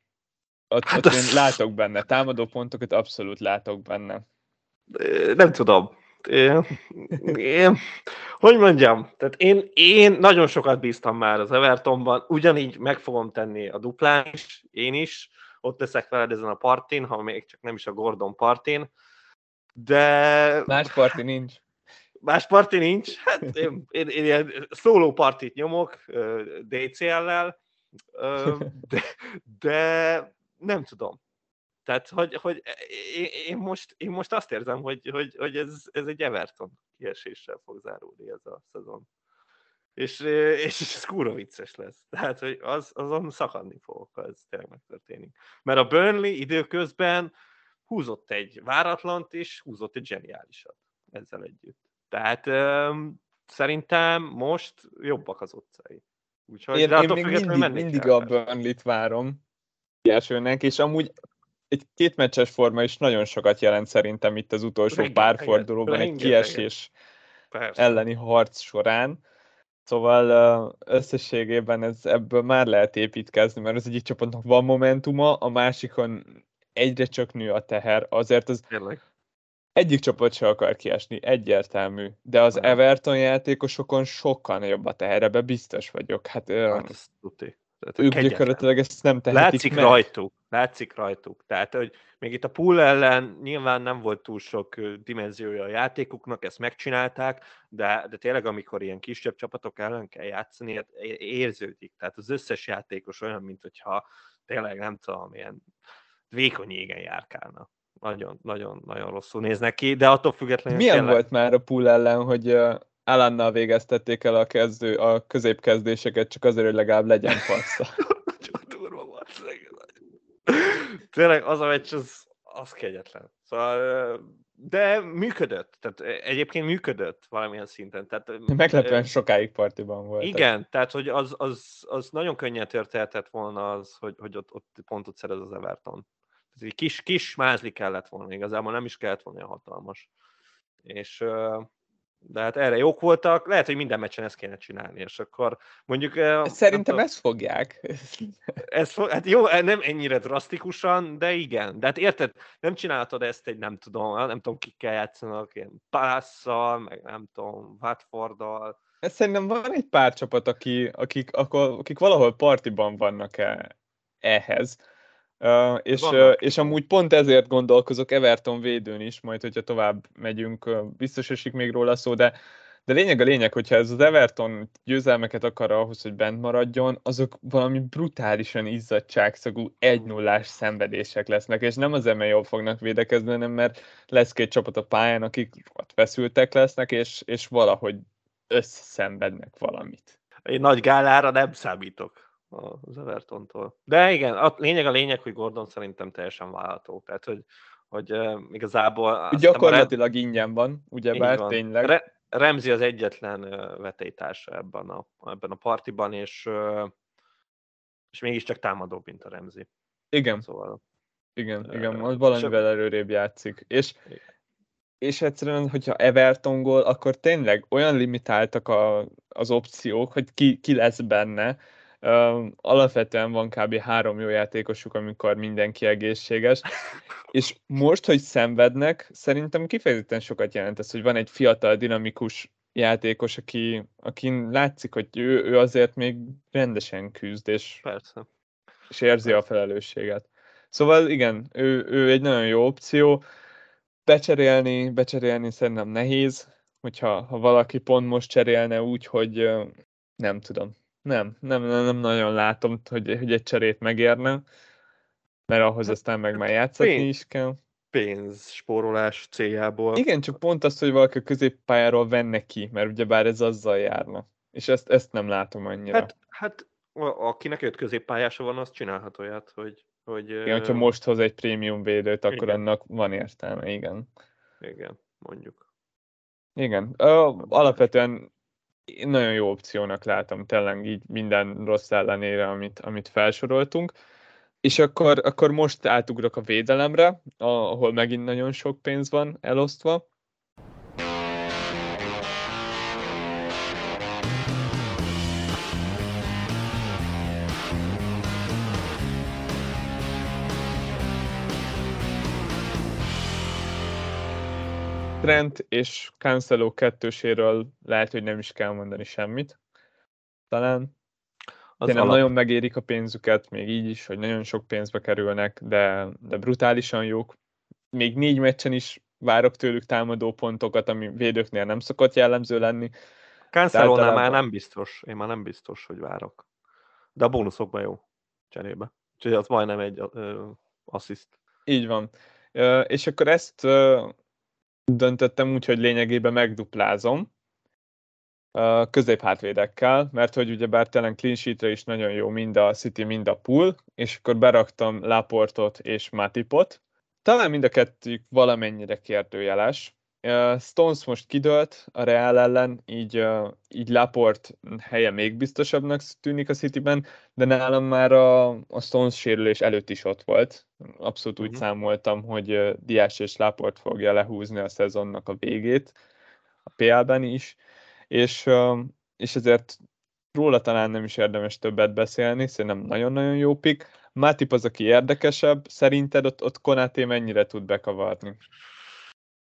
ott, hát ott az... én látok benne, támadó pontokat abszolút látok benne. Nem tudom. Én, én, hogy mondjam, tehát én, én nagyon sokat bíztam már az Evertonban, ugyanígy meg fogom tenni a duplán is, én is, ott leszek veled ezen a partin, ha még csak nem is a Gordon partin, de... Más parti nincs. Más parti nincs. Hát én, én, én ilyen szóló partit nyomok DCL-lel, de, de nem tudom. Tehát, hogy, hogy én, most, én most azt érzem, hogy, hogy, hogy ez, ez egy Everton kieséssel fog zárulni ez a szezon. És, és, és ez kúra vicces lesz. Tehát, hogy az, azon szakadni fogok, ha ez tényleg megtörténik. Mert a Burnley időközben húzott egy váratlant, és húzott egy zseniálisat ezzel együtt. Tehát um, szerintem most jobbak az utcai. Úgyhogy, én, én még mindig, mindig a Burnley-t várom elsőnek, és amúgy egy két meccses forma is nagyon sokat jelent szerintem itt az utolsó rengen, pár fordulóban, egy kiesés Persze. elleni harc során. Szóval összességében ez, ebből már lehet építkezni, mert az egyik csapatnak van momentuma, a másikon egyre csak nő a teher, azért az Tényleg. Egyik csapat se akar kiesni, egyértelmű, de az Everton játékosokon sokkal nagyobb a teher, ebbe biztos vagyok. Hát, hát ez tuti. Tehát ők gyakorlatilag ezt nem tehetik Látszik meg. rajtuk, látszik rajtuk. Tehát, hogy még itt a pool ellen nyilván nem volt túl sok dimenziója a játékuknak, ezt megcsinálták, de, de tényleg amikor ilyen kisebb csapatok ellen kell játszani, hát érződik. Tehát az összes játékos olyan, mint hogyha tényleg nem tudom, ilyen vékony égen járkálna. Nagyon, nagyon, nagyon rosszul néznek ki, de attól függetlenül... Milyen tényleg... volt már a pool ellen, hogy Alannal végeztették el a, kezdő, a középkezdéseket, csak azért, hogy legalább legyen passza. Tényleg az a meccs, az, az kegyetlen. Szóval, de működött. Tehát egyébként működött valamilyen szinten. Tehát, Meglepően sokáig partiban volt. Igen, tehát hogy az, az, az nagyon könnyen történhetett volna az, hogy, hogy ott, ott pontot szerez az Everton. Ez egy kis, kis mázli kellett volna, igazából nem is kellett volna olyan hatalmas. És de hát erre jók voltak, lehet, hogy minden meccsen ezt kéne csinálni, és akkor mondjuk... Szerintem nem ezt fogják. Ez fog, hát jó, nem ennyire drasztikusan, de igen. De hát érted, nem csinálhatod ezt egy, nem tudom, nem tudom, kikkel játszanak, ilyen Pásszal, meg nem tudom, Watforddal. Szerintem van egy pár csapat, aki, akik, akik valahol partiban vannak -e ehhez Uh, és, uh, és amúgy pont ezért gondolkozok Everton védőn is, majd hogyha tovább megyünk, uh, biztos esik még róla szó, de, de lényeg a lényeg, hogyha ez az Everton győzelmeket akar ahhoz, hogy bent maradjon, azok valami brutálisan izzadságszagú egy nullás szenvedések lesznek, és nem az jól fognak védekezni, hanem mert lesz két csapat a pályán, akik feszültek lesznek, és, és valahogy összeszenvednek valamit. Egy nagy gálára nem számítok az Evertontól. De igen, a lényeg a lényeg, hogy Gordon szerintem teljesen válható. Tehát, hogy, hogy uh, igazából... Gyakorlatilag Red... ingyen van, ugyebár tényleg. Re- Remzi az egyetlen uh, vetélytársa ebben a, ebben a partiban, és, uh, és mégiscsak támadóbb, mint a Remzi. Igen. Szóval, igen, uh, igen, az valamivel és előrébb játszik. És, és egyszerűen, hogyha Everton gól, akkor tényleg olyan limitáltak a, az opciók, hogy ki, ki lesz benne, alapvetően van kb. három jó játékosuk, amikor mindenki egészséges, és most, hogy szenvednek, szerintem kifejezetten sokat jelent ez, hogy van egy fiatal, dinamikus játékos, aki, aki látszik, hogy ő, ő azért még rendesen küzd, és, Persze. és érzi a felelősséget. Szóval igen, ő, ő egy nagyon jó opció. Becserélni, becserélni szerintem nehéz, hogyha ha valaki pont most cserélne úgy, hogy nem tudom, nem, nem, nem, nem nagyon látom, hogy, hogy egy cserét megérne, mert ahhoz hát, aztán meg már játszani pénz, is kell. Pénzspórolás céljából. Igen, csak pont azt, hogy valaki a középpályáról venne ki, mert ugyebár ez azzal járna. És ezt, ezt nem látom annyira. Hát, hát akinek öt középpályása van, az csinálhat olyat, hogy... hogy igen, hogyha most hoz egy prémium védőt, akkor igen. annak van értelme, igen. Igen, mondjuk. Igen, alapvetően én nagyon jó opciónak látom tényleg így minden rossz ellenére, amit, amit felsoroltunk. És akkor, akkor most átugrok a védelemre, ahol megint nagyon sok pénz van elosztva. Trent és Cancelo kettőséről lehet, hogy nem is kell mondani semmit. Talán. Az alap... nagyon megérik a pénzüket, még így is, hogy nagyon sok pénzbe kerülnek, de, de brutálisan jók. Még négy meccsen is várok tőlük támadó pontokat, ami védőknél nem szokott jellemző lenni. Cancelónál általában... már nem biztos, én már nem biztos, hogy várok. De a bónuszokban jó cserébe. Úgyhogy az majdnem egy uh, assziszt. Így van. Uh, és akkor ezt uh, döntöttem úgy, hogy lényegében megduplázom középhátvédekkel, mert hogy ugye bár telen clean sheetre is nagyon jó mind a City, mind a Pool, és akkor beraktam Laportot és Matipot. Talán mind a kettőjük valamennyire kérdőjeles, Stones most kidőlt a Real ellen, így, így Laport helye még biztosabbnak tűnik a Cityben, de nálam már a, a Stones sérülés előtt is ott volt. Abszolút uh-huh. úgy mhm. számoltam, hogy Diás és Laport fogja lehúzni a szezonnak a végét, a PL-ben is, és, és ezért róla talán nem is érdemes többet beszélni, szerintem nagyon-nagyon jó pick. Mátip az, aki érdekesebb, szerinted ott, ott Konaté mennyire tud bekavarni?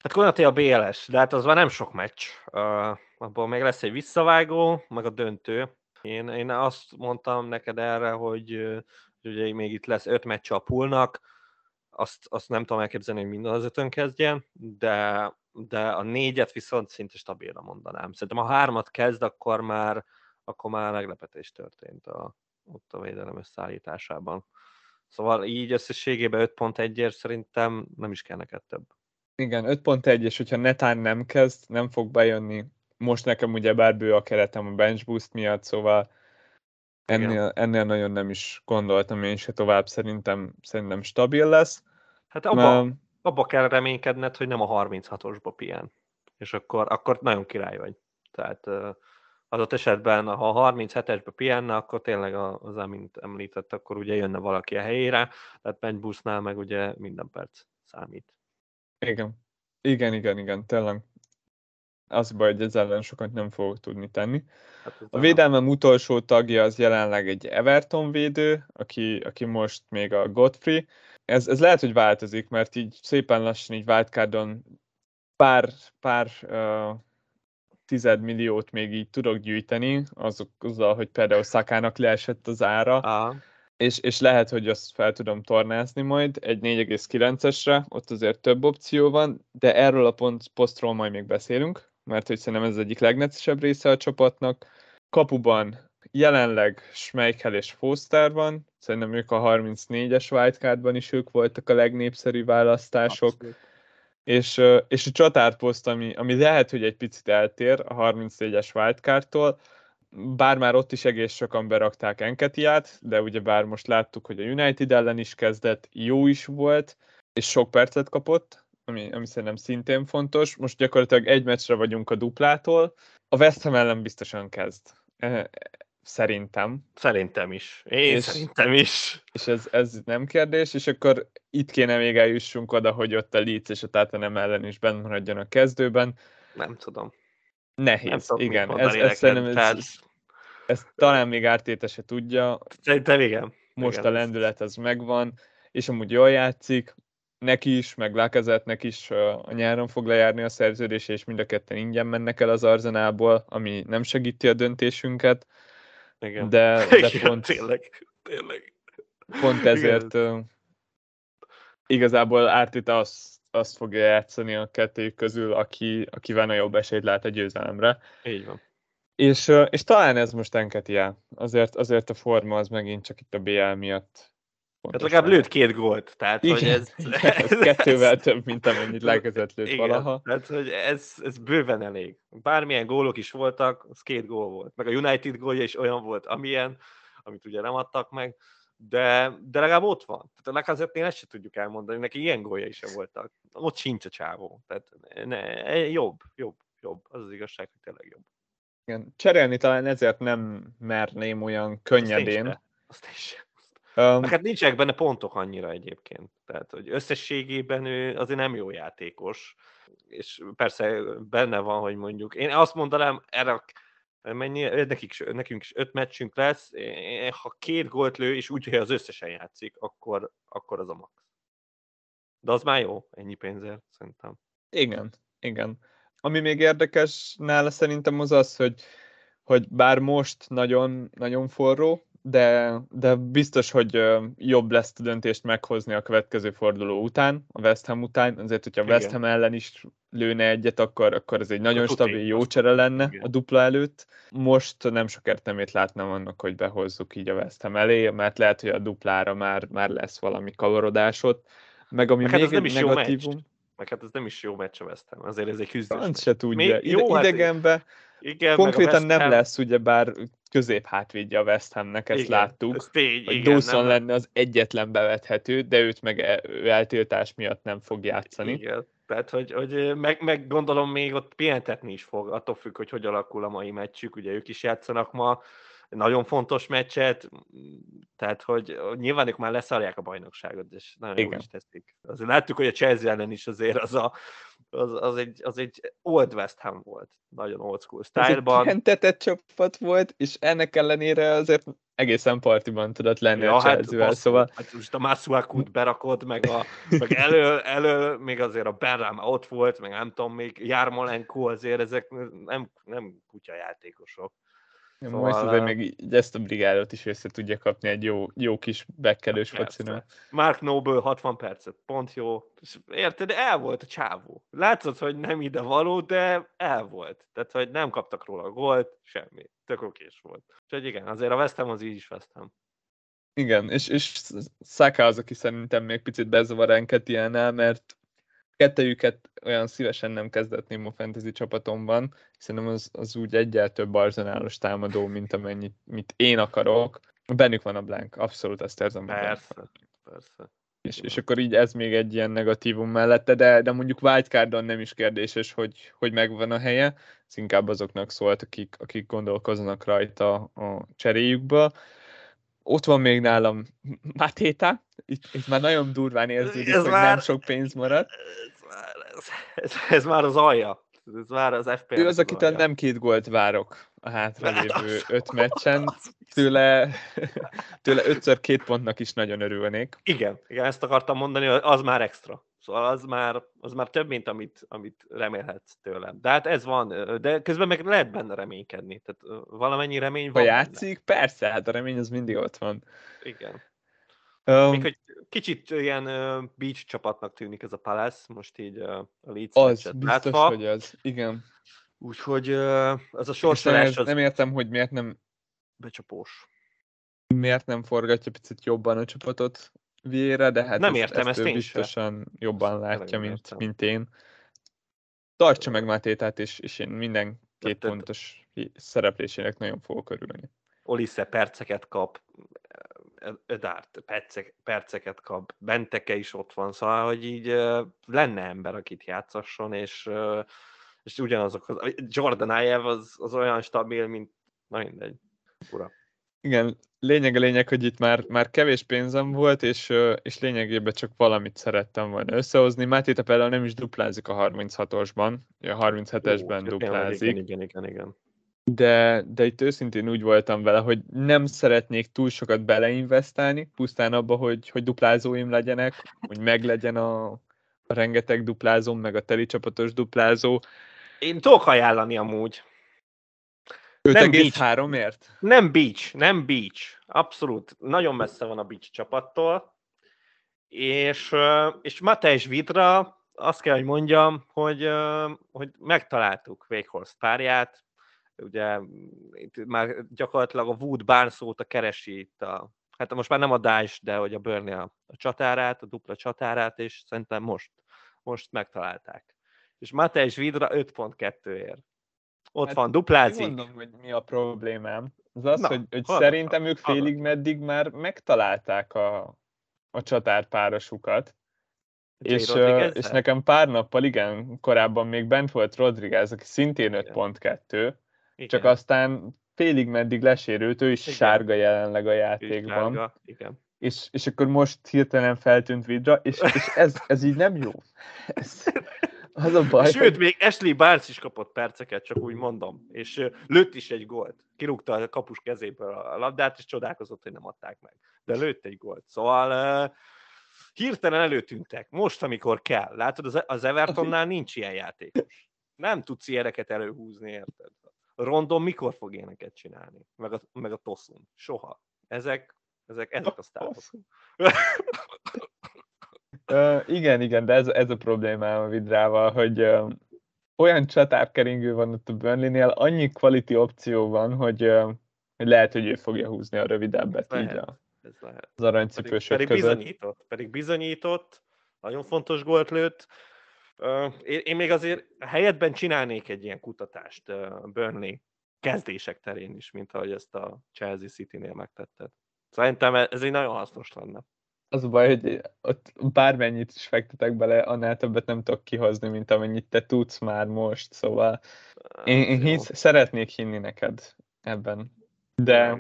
Hát Konati a BLS, de hát az már nem sok meccs. Uh, abból még lesz egy visszavágó, meg a döntő. Én, én azt mondtam neked erre, hogy, hogy ugye még itt lesz öt meccs a poolnak, azt, azt nem tudom elképzelni, hogy minden az ötön kezdjen, de, de a négyet viszont szinte stabilra mondanám. Szerintem ha hármat kezd, akkor már, akkor már meglepetés történt a, ott a védelem összeállításában. Szóval így összességében 5.1-ért szerintem nem is kell neked több. Igen, 5.1, és hogyha netán nem kezd, nem fog bejönni. Most nekem ugye bár bő a keretem a bench boost miatt, szóval ennél, ennél nagyon nem is gondoltam én se tovább, szerintem, szerintem stabil lesz. Hát abba, Ma... abba kell reménykedned, hogy nem a 36-osba pihen. És akkor, akkor nagyon király vagy. Tehát adott esetben, ha a 37-esbe pihenne, akkor tényleg az, amint említett, akkor ugye jönne valaki a helyére, tehát bench boostnál meg ugye minden perc számít. Igen. Igen, igen, igen, tényleg. Az baj, hogy ez ellen sokat nem fogok tudni tenni. Hát a védelmem utolsó tagja az jelenleg egy Everton védő, aki, aki most még a Godfrey. Ez, ez lehet, hogy változik, mert így szépen lassan így wildcardon pár, pár uh, tized milliót még így tudok gyűjteni, azok, azzal, hogy például Szakának leesett az ára. Aha és, és lehet, hogy azt fel tudom tornázni majd egy 4,9-esre, ott azért több opció van, de erről a pont, posztról majd még beszélünk, mert hogy szerintem ez az egyik legnetesebb része a csapatnak. Kapuban jelenleg Schmeichel és Foster van, szerintem ők a 34-es wildcardban is ők voltak a legnépszerűbb választások. Abszolút. És, és a csatárposzt, ami, ami lehet, hogy egy picit eltér a 34-es wildcardtól, bár már ott is egész sokan berakták Enketiát, de ugye bár most láttuk, hogy a United ellen is kezdett, jó is volt, és sok percet kapott, ami, ami szerintem szintén fontos. Most gyakorlatilag egy meccsre vagyunk a duplától. A West Ham ellen biztosan kezd. E, szerintem. Szerintem is. Én és, szerintem is. És ez, ez nem kérdés, és akkor itt kéne még eljussunk oda, hogy ott a Leeds és a Tottenham ellen is bent maradjon a kezdőben. Nem tudom. Nehéz, nem igen. Ez, ez, szerintem ez, tehát... ez talán még Ártéta se tudja. Szerintem igen. Most igen, a lendület az megvan, és amúgy jól játszik, neki is, meg Lákezetnek is a nyáron fog lejárni a szerződés, és mind a ketten ingyen mennek el az arzenából, ami nem segíti a döntésünket. Igen. De, de igen, pont, tényleg, tényleg. pont ezért igen. igazából Ártéta azt azt fogja játszani a kettőjük közül, aki, akivel nagyobb esélyt lát a győzelemre. Így van. És, és talán ez most enketi el. Azért, azért a forma az megint csak itt a BL miatt Hát legalább lőtt két gólt, tehát igen, hogy ez... ez kettővel ez, több, mint amennyit lekezett lőtt igen, valaha. Tehát, hogy ez, ez bőven elég. Bármilyen gólok is voltak, az két gól volt. Meg a United gólja is olyan volt, amilyen, amit ugye nem adtak meg de, de legalább ott van. Tehát a azért ezt sem tudjuk elmondani, neki ilyen gólja is voltak. Ott sincs a csávó. Tehát ne, e, jobb, jobb, jobb. Az az igazság, hogy tényleg jobb. Igen. Cserélni talán ezért nem merném olyan könnyedén. Azt, Azt is. Um, hát nincsenek benne pontok annyira egyébként. Tehát, hogy összességében ő azért nem jó játékos. És persze benne van, hogy mondjuk, én azt mondanám, erre mennyi, nekik, nekünk is öt meccsünk lesz, ha két gólt lő, és úgy, hogy az összesen játszik, akkor, akkor az a max. De az már jó, ennyi pénzért, szerintem. Igen, igen. Ami még érdekes nála szerintem az az, hogy, hogy bár most nagyon, nagyon forró, de, de biztos, hogy jobb lesz a döntést meghozni a következő forduló után, a West Ham után, azért, hogyha Igen. West Ham ellen is lőne egyet, akkor, akkor ez egy nagyon stabil, jó csere lenne Igen. a dupla előtt. Most nem sok értelmét látnám annak, hogy behozzuk így a West Ham elé, mert lehet, hogy a duplára már, már lesz valami kavarodásod. Meg ami meg hát még egy negatívum... Meg hát ez nem is jó meccs a West Ham, azért ez egy küzdés. Franc se tudja. Még, jó, hát idegenbe igen, konkrétan nem lesz, ugye bár közép hátvédje a West Hamnek, ezt igen, láttuk. Ez tény, hogy igen, Dawson nem... lenne az egyetlen bevethető, de őt meg e- ő eltiltás miatt nem fog játszani. Igen. Tehát, hogy, hogy meg, meg, gondolom még ott pihentetni is fog, attól függ, hogy hogy alakul a mai meccsük, ugye ők is játszanak ma, nagyon fontos meccset, tehát hogy nyilván ők már leszarják a bajnokságot, és nagyon Igen. jól is teszik. Azért láttuk, hogy a Chelsea ellen is azért az, a, az, az, egy, az egy old West Ham volt, nagyon old school style-ban. Ez csapat volt, és ennek ellenére azért egészen partiban tudott lenni ja, a hát chelsea hát, szóval... Hát most a Masuakut berakod, meg, a, meg elő, elő, még azért a Berram ott volt, meg nem tudom, még Jármolenko azért, ezek nem, nem kutyajátékosok. Szóval... Most azért még így ezt a brigádot is össze tudja kapni egy jó, jó kis bekkelős focinál. Mark Noble 60 percet, pont jó. Érted, el volt a csávó. Látszott, hogy nem ide való, de el volt. Tehát, hogy nem kaptak róla gólt, semmi. Tök okés volt. Úgyhogy igen, azért a West Ham az így is West Ham. Igen, és, és Saka az, aki szerintem még picit bezavar Enketiánál, mert kettejüket olyan szívesen nem kezdetném a fantasy csapatomban, hiszen az, az úgy egyel több arzenálos támadó, mint amennyit mit én akarok. Bennük van a blank, abszolút ezt érzem. Persze, persze. És, és akkor így ez még egy ilyen negatívum mellette, de, de mondjuk wildcardon nem is kérdéses, hogy, hogy megvan a helye, ez inkább azoknak szólt, akik, akik gondolkoznak rajta a cseréjükből. Ott van még nálam Matéta, itt, itt már nagyon durván érződik, ez hogy már, nem sok pénz maradt. Ez ez már az alja. Ez már az FPL. Ő az, akitől nem két gólt várok a hátralévő hát öt meccsen. Tőle, tőle ötször két pontnak is nagyon örülnék. Igen, igen, ezt akartam mondani, az már extra. Szóval az már, az már több, mint amit, amit remélhetsz tőlem. De hát ez van, de közben meg lehet benne reménykedni. Tehát valamennyi remény van. Ha játszik, benne. persze, hát a remény az mindig ott van. Igen. Um, Még hogy kicsit ilyen uh, beach csapatnak tűnik ez a Palace, most így uh, a Leeds Az, biztos, látva. hogy az, igen. Úgyhogy uh, az a sorsolás az... Nem értem, hogy miért nem... Becsapós. Miért nem forgatja picit jobban a csapatot Vieira, de hát nem ezt, értem, ezt, ezt ő biztosan se. jobban látja, mint, mint én. Tartsa meg Mátétát, és, és én minden két pontos szereplésének nagyon fogok örülni. Olisse perceket kap, Ödárt percek, perceket kap, Benteke is ott van, szóval, hogy így lenne ember, akit játszasson, és, és ugyanazok, az, Jordan Ayev az, az olyan stabil, mint, na mindegy, ura. Igen, lényeg a lényeg, hogy itt már, már kevés pénzem volt, és, és lényegében csak valamit szerettem volna összehozni. Máté például nem is duplázik a 36-osban, a 37-esben duplázik. Igen, igen, igen, igen de, de itt őszintén úgy voltam vele, hogy nem szeretnék túl sokat beleinvestálni, pusztán abba, hogy, hogy duplázóim legyenek, hogy meglegyen a, a rengeteg duplázóm, meg a teli csapatos duplázó. Én tudok ajánlani amúgy. 5,3-ért? Nem Beach, nem Beach. Abszolút. Nagyon messze van a Beach csapattól. És, és Matejs Vidra, azt kell, hogy mondjam, hogy, hogy megtaláltuk Véghorst párját, ugye itt már gyakorlatilag a Wood Barnes óta keresi itt a, hát most már nem a Daesh, de hogy a Burnley a, a csatárát, a dupla csatárát, és szerintem most, most megtalálták. És Matej Vidra 5.2-ért. Ott hát, van, duplázik. Mondom, hogy mi a problémám. Az az, Na, hogy, hogy szerintem ők félig meddig már megtalálták a, a csatárpárosukat. És, és nekem pár nappal, igen, korábban még bent volt Rodriguez, aki szintén 5.2, igen. Csak aztán félig meddig lesérült, ő is igen. sárga jelenleg a játékban. Sárga, igen. És, és akkor most hirtelen feltűnt Vidra, és, és ez, ez így nem jó. Ez, az a baj. Sőt, hogy... még Ashley Barnes is kapott perceket, csak úgy mondom. És lőtt is egy gólt. Kirúgta a kapus kezéből a labdát, és csodálkozott, hogy nem adták meg. De lőtt egy gólt. Szóval uh, hirtelen előtűntek. Most, amikor kell. Látod, az Evertonnál nincs ilyen játékos. Nem tudsz ilyeneket előhúzni, érted? Rondon mikor fog éneket csinálni? Meg a, meg a Toszun? Soha. ezek, ezek, ezek a sztárok. uh, igen, igen, de ez, ez a problémám a Vidrával, hogy uh, olyan csatárkeringő van ott a Burnley-nél, annyi quality opció van, hogy, uh, hogy lehet, hogy ő fogja húzni a rövidebbet ez így lehet, a, ez lehet. az aranycipősök pedig, pedig bizonyított, pedig bizonyított, nagyon fontos gólt lőtt. Én, még azért helyetben csinálnék egy ilyen kutatást Burnley kezdések terén is, mint ahogy ezt a Chelsea City-nél megtetted. Szerintem ez egy nagyon hasznos lenne. Az a baj, hogy ott bármennyit is fektetek bele, annál többet nem tudok kihozni, mint amennyit te tudsz már most, szóval én, én hisz, szeretnék hinni neked ebben. De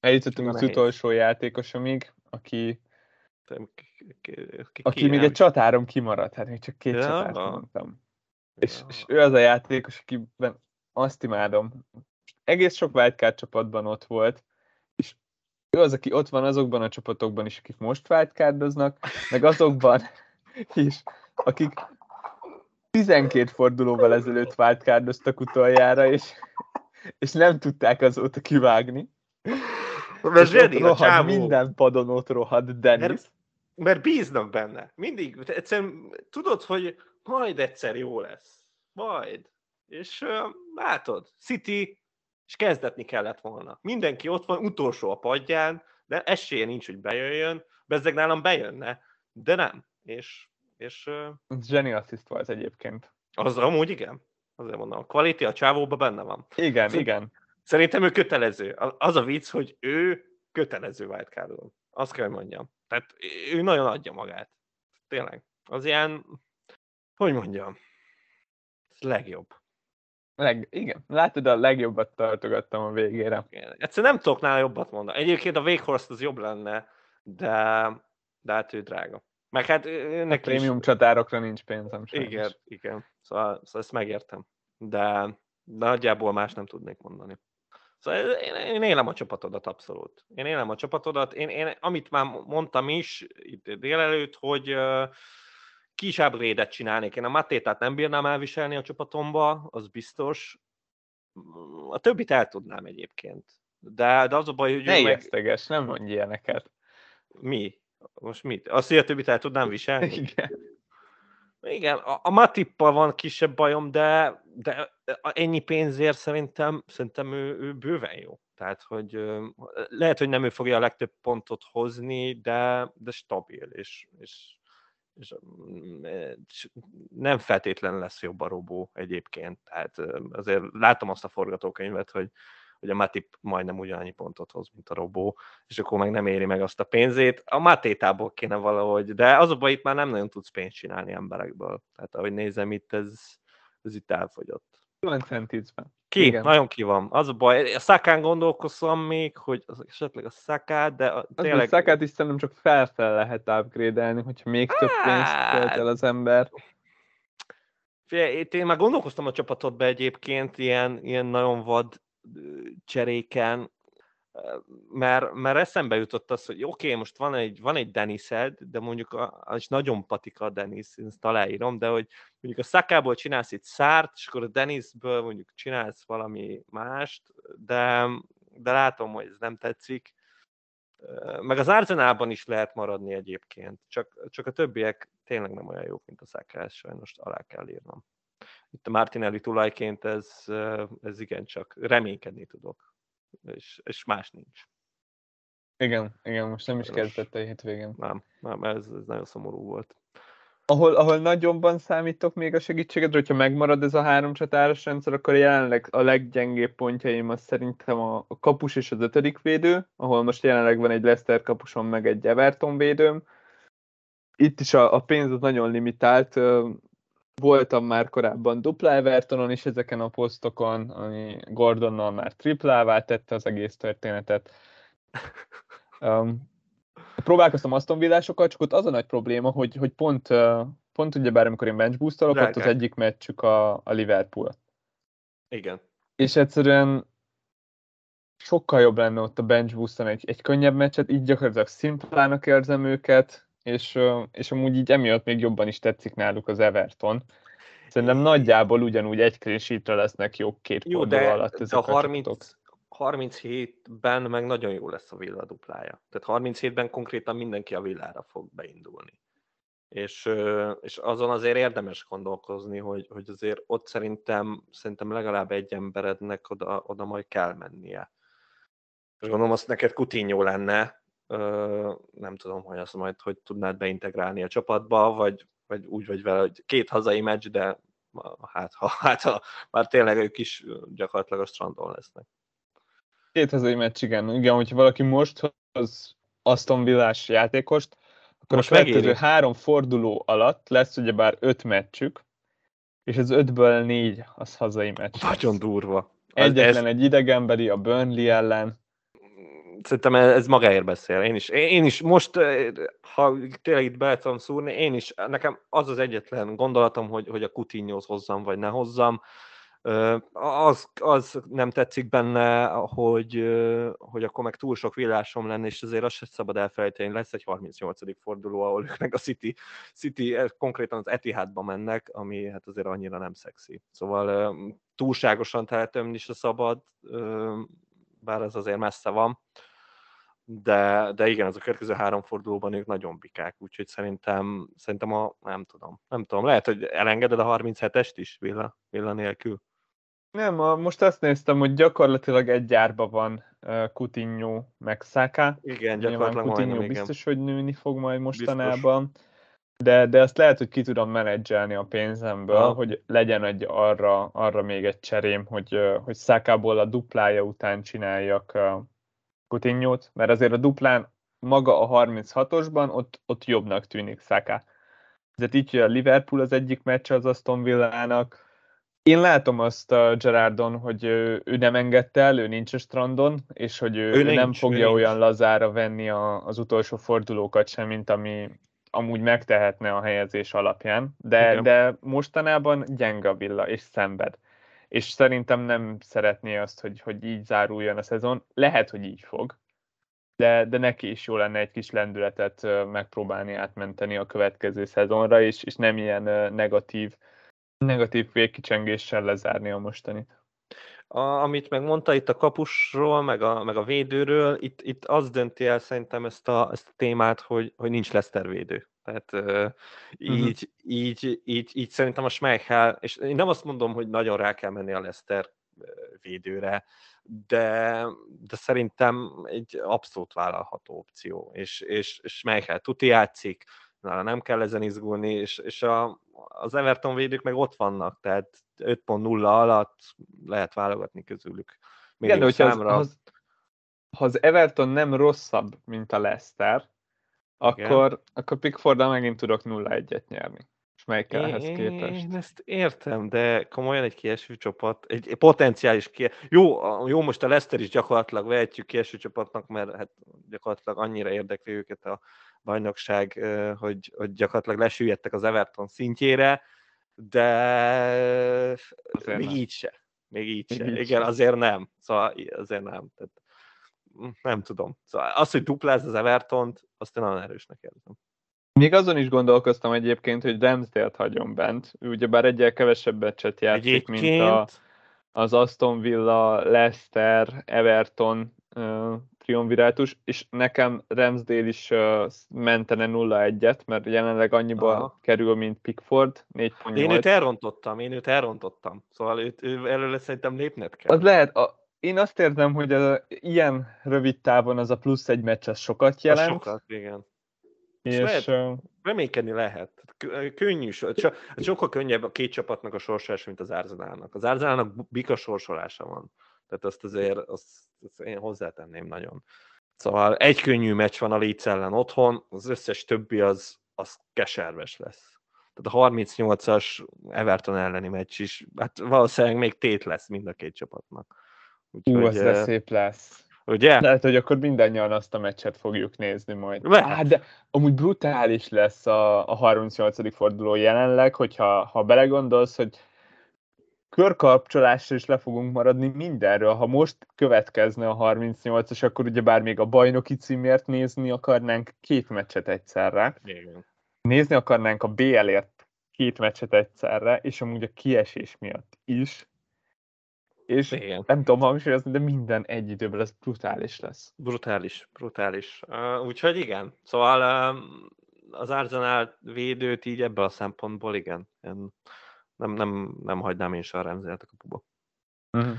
eljutottunk az utolsó játékosomig, aki aki még egy csatárom kimaradt, hát még csak két ja. csatárt mondtam. És, és ő az a játékos, akiben azt imádom. Egész sok wildcard csapatban ott volt, és ő az, aki ott van azokban a csapatokban is, akik most wildcardoznak, meg azokban is, akik 12 fordulóval ezelőtt wildcardoztak utoljára, és, és nem tudták azóta kivágni. Mert zseni, rohad, a csávó. minden padon ott rohad Dennis. Mert, mert bíznak benne. Mindig. Egyszerűen tudod, hogy majd egyszer jó lesz. Majd. És uh, látod, City, és kezdetni kellett volna. Mindenki ott van, utolsó a padján, de esélye nincs, hogy bejöjjön, bezzeg nálam bejönne, de nem. És, és uh, Zseni assist volt egyébként. Az amúgy igen. Azért mondom, a quality a csávóban benne van. Igen, Szerint, igen. Szerintem ő kötelező. Az a vicc, hogy ő kötelező wildcardon. Azt kell, hogy mondjam. Tehát ő nagyon adja magát. Tényleg. Az ilyen, hogy mondjam, legjobb. Leg, igen, látod, a legjobbat tartogattam a végére. Egyszerűen nem tudok nála jobbat mondani. Egyébként a Wakehorse az jobb lenne, de, de hát ő drága. Meg hát neki prémium is... csatárokra nincs pénzem sem. Igen, igen. Szóval, szóval ezt megértem. De, de nagyjából más nem tudnék mondani. Szóval én, én élem a csapatodat abszolút. Én élem a csapatodat. Én, én amit már mondtam is itt délelőtt, hogy uh, kis upgrade csinálnék. Én a Matétát nem bírnám elviselni a csapatomba, az biztos. A többit el tudnám egyébként. De, de az a baj, hogy... Ne meg... nem mondj ilyeneket. Mi? Most mit? Azt, hogy a többit el tudnám viselni? Igen. Igen, a, a Matippal van kisebb bajom, de, de ennyi pénzért szerintem, szerintem ő, ő bőven jó. Tehát, hogy lehet, hogy nem ő fogja a legtöbb pontot hozni, de, de stabil, és, és és nem feltétlenül lesz jobb a robó egyébként. Tehát azért látom azt a forgatókönyvet, hogy, hogy a Matip majdnem ugyanannyi pontot hoz, mint a robó, és akkor meg nem éri meg azt a pénzét. A Matétából kéne valahogy, de az a itt már nem nagyon tudsz pénzt csinálni emberekből. Tehát ahogy nézem itt, ez, ez itt elfogyott. Van centízben. Ki? Igen. Nagyon ki van. Az a baj, a szakán gondolkozom még, hogy az esetleg a szakát, de a, tényleg... A szakát is szerintem csak felfel lehet upgrade-elni, hogyha még több pénzt költ el az ember. Figyelj, én már gondolkoztam a csapatodba egyébként ilyen, ilyen nagyon vad cseréken, mert, mert eszembe jutott az, hogy oké, okay, most van egy, van egy Denised, de mondjuk a, és nagyon patika a Denis, én ezt aláírom, de hogy mondjuk a szakából csinálsz egy szárt, és akkor a Denisből mondjuk csinálsz valami mást, de, de látom, hogy ez nem tetszik. Meg az Arzenálban is lehet maradni egyébként, csak, csak a többiek tényleg nem olyan jók, mint a Saka, sajnos alá kell írnom. Itt a Martinelli tulajként ez, ez igencsak reménykedni tudok és, és más nincs. Igen, igen, most nem is kezdett a hétvégén. Nem, nem ez, ez nagyon szomorú volt. Ahol, ahol nagyobban számítok még a segítségedre, hogyha megmarad ez a három csatáros rendszer, akkor jelenleg a leggyengébb pontjaim az szerintem a, kapus és az ötödik védő, ahol most jelenleg van egy Leicester kapusom, meg egy Everton védőm. Itt is a, a pénz az nagyon limitált, voltam már korábban dupla Evertonon is ezeken a posztokon, ami Gordonnal már triplává tette az egész történetet. Um, próbálkoztam Aston Villásokkal, csak ott az a nagy probléma, hogy, hogy pont, pont ugye bár amikor én bench boostolok, ott az egyik meccsük a, a Liverpool. Igen. És egyszerűen sokkal jobb lenne ott a bench booston egy, egy könnyebb meccset, így gyakorlatilag szimplának érzem őket, és, és amúgy így emiatt még jobban is tetszik náluk az Everton. Szerintem nagyjából ugyanúgy egy clean lesznek jó két jó, de, alatt ezek de a 30, 37-ben meg nagyon jó lesz a villa duplája. Tehát 37-ben konkrétan mindenki a villára fog beindulni. És, és azon azért érdemes gondolkozni, hogy, hogy azért ott szerintem, szerintem legalább egy emberednek oda, oda majd kell mennie. És gondolom, azt neked Coutinho lenne, nem tudom, hogy azt majd hogy tudnád beintegrálni a csapatba, vagy, vagy úgy vagy vele, hogy két hazai meccs, de hát ha, hát ha már tényleg ők is gyakorlatilag a strandon lesznek. Két hazai meccs, igen. Igen, hogyha valaki most hoz Aston Villás játékost, akkor most a következő három forduló alatt lesz ugyebár öt meccsük, és az ötből négy az hazai meccs. Nagyon durva. Egyetlen ez... egy idegenbeli a Burnley ellen, szerintem ez magáért beszél. Én is, én is most, ha tényleg itt be tudom szúrni, én is, nekem az az egyetlen gondolatom, hogy, hogy a coutinho hozzam, vagy ne hozzam. Az, az nem tetszik benne, hogy, hogy akkor meg túl sok villásom lenne, és azért azt sem szabad elfelejteni, lesz egy 38. forduló, ahol ők meg a City, City konkrétan az Etihadba mennek, ami hát azért annyira nem szexi. Szóval túlságosan teletömni is a szabad, bár ez azért messze van de, de igen, az a következő három fordulóban ők nagyon bikák, úgyhogy szerintem, szerintem a, nem tudom, nem tudom, lehet, hogy elengeded a 37-est is Villa, Villa nélkül. Nem, a, most azt néztem, hogy gyakorlatilag egy gyárban van uh, Coutinho meg Saka. Igen, gyakorlatilag Coutinho majdnem, biztos, igen. hogy nőni fog majd mostanában. De, de azt lehet, hogy ki tudom menedzselni a pénzemből, ha. hogy legyen egy arra, arra még egy cserém, hogy, hogy Szákából a duplája után csináljak coutinho mert azért a duplán maga a 36-osban ott, ott jobbnak tűnik Saka. Tehát így, hogy a Liverpool az egyik meccs az Aston Villának. Én látom azt a Gerardon, hogy ő, ő nem engedte el, ő nincs a strandon, és hogy ő, ő, nincs, nem fogja ő olyan nincs. lazára venni a, az utolsó fordulókat sem, mint ami amúgy megtehetne a helyezés alapján. De, de mostanában gyenge Villa, és szenved és szerintem nem szeretné azt, hogy, hogy így záruljon a szezon. Lehet, hogy így fog, de, de neki is jó lenne egy kis lendületet megpróbálni átmenteni a következő szezonra, és, és nem ilyen negatív, negatív végkicsengéssel lezárni a mostanit. A, amit megmondta itt a kapusról, meg a, meg a védőről, itt, itt az dönti el szerintem ezt a, ezt a témát, hogy, hogy nincs Leszter védő. Tehát uh, így, uh-huh. így, így, így szerintem a Schmeichel, és én nem azt mondom, hogy nagyon rá kell menni a Leszter védőre, de, de szerintem egy abszolút vállalható opció, és, és Schmeichel tuti játszik, nála nem kell ezen izgulni, és, és a, az Everton védők meg ott vannak, tehát 5.0 alatt lehet válogatni közülük. Igen, de hogyha számra. Az, az, ha az Everton nem rosszabb, mint a Leicester, akkor, akkor Pickforddal megint tudok 0-1-et nyerni. És melyik ehhez képest? Én ezt értem, de komolyan egy kieső csapat, egy, potenciális kieső. Jó, jó, most a Leicester is gyakorlatilag vehetjük kieső csapatnak, mert hát gyakorlatilag annyira érdekli őket a bajnokság, hogy, hogy gyakorlatilag lesüllyedtek az Everton szintjére, de azért még nem. így se. Még így még se. Így Igen, se. azért nem. Szóval azért nem. Tehát nem tudom. Szóval az, hogy dupláz az Evertont, azt én nagyon erősnek érzem. Még azon is gondolkoztam egyébként, hogy Ramsdale-t hagyom bent. Ugyebár egyel kevesebb meccset játszik, egyébként... mint a, az Aston Villa, Leicester, Everton uh, triumvirátus, és nekem Ramsdale is uh, mentene 0-1-et, mert jelenleg annyiba Aha. kerül, mint Pickford, 4.8. Én őt elrontottam, én őt elrontottam. Szóval őt, ő előle szerintem lépned kell. Az lehet, a, én azt érzem, hogy a, ilyen rövid távon az a plusz egy meccs az sokat jelent. A sokat, igen. És, és lehet, reménykedni lehet. Könnyű, so, sokkal könnyebb a két csapatnak a sorsolása, mint az Arzenálnak. Az Arzenálnak bika sorsolása van. Tehát azt azért azt, azt én hozzátenném nagyon. Szóval egy könnyű meccs van a Leeds ellen otthon, az összes többi az, az keserves lesz. Tehát a 38-as Everton elleni meccs is, hát valószínűleg még tét lesz mind a két csapatnak. Úgyhogy, Ú, ez szép lesz. Ugye? Lehet, hogy akkor mindannyian azt a meccset fogjuk nézni majd. Á, de amúgy brutális lesz a, a 38. forduló jelenleg, hogyha ha belegondolsz, hogy körkapcsolásra is le fogunk maradni mindenről. Ha most következne a 38-as, akkor ugye bár még a bajnoki címért nézni akarnánk két meccset egyszerre. Igen. Nézni akarnánk a BL-ért két meccset egyszerre, és amúgy a kiesés miatt is és Igen. nem tudom hangsúlyozni, de minden egy időben ez brutális lesz. Brutális, brutális. Uh, úgyhogy igen, szóval uh, az Arsenal védőt így ebből a szempontból igen. Én nem, nem, nem hagynám én se a Remzelt a kapuba. Uh-huh.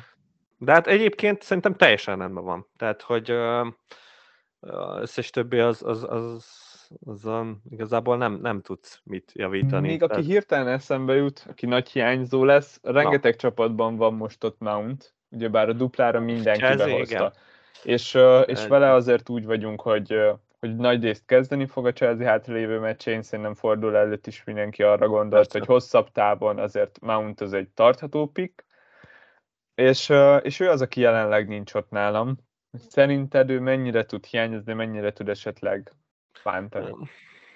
De hát egyébként szerintem teljesen rendben van. Tehát, hogy uh, összes többi az, az, az, az um, igazából nem, nem tudsz mit javítani. Még aki hirtelen eszembe jut, aki nagy hiányzó lesz, rengeteg Na. csapatban van most ott Mount, ugyebár a duplára mindenki Chelsea, behozta. Igen. És, és vele azért úgy vagyunk, hogy hogy nagy részt kezdeni fog a Chelsea hátralévő meccsén, szerintem fordul előtt is mindenki arra gondolt, Persze. hogy hosszabb távon azért Mount az egy tartható pick, és, és ő az, aki jelenleg nincs ott nálam. Szerinted ő mennyire tud hiányozni, mennyire tud esetleg bántani?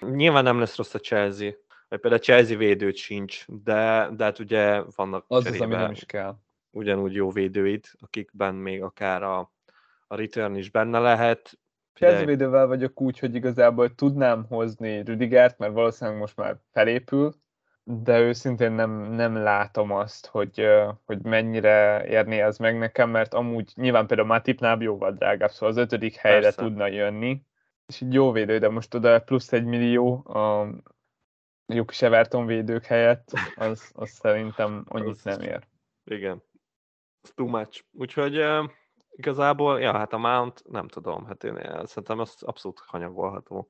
Nyilván nem lesz rossz a Chelsea, vagy például a Chelsea védőt sincs, de, de hát ugye vannak Az az, ami nem is kell. Ugyanúgy jó védőid, akikben még akár a, a return is benne lehet, Kezdvédővel vagyok úgy, hogy igazából tudnám hozni Rüdigert, mert valószínűleg most már felépül, de őszintén nem, nem látom azt, hogy, hogy mennyire érné ez meg nekem, mert amúgy nyilván például Matipnál jóval drágább, szóval az ötödik helyre Persze. tudna jönni, és így jó védő, de most oda plusz egy millió a jó kis Everton védők helyett, az, az szerintem annyit nem ér. Igen. It's too much. Úgyhogy Igazából, ja, hát a Mount, nem tudom, hát én szerintem az abszolút hanyagolható.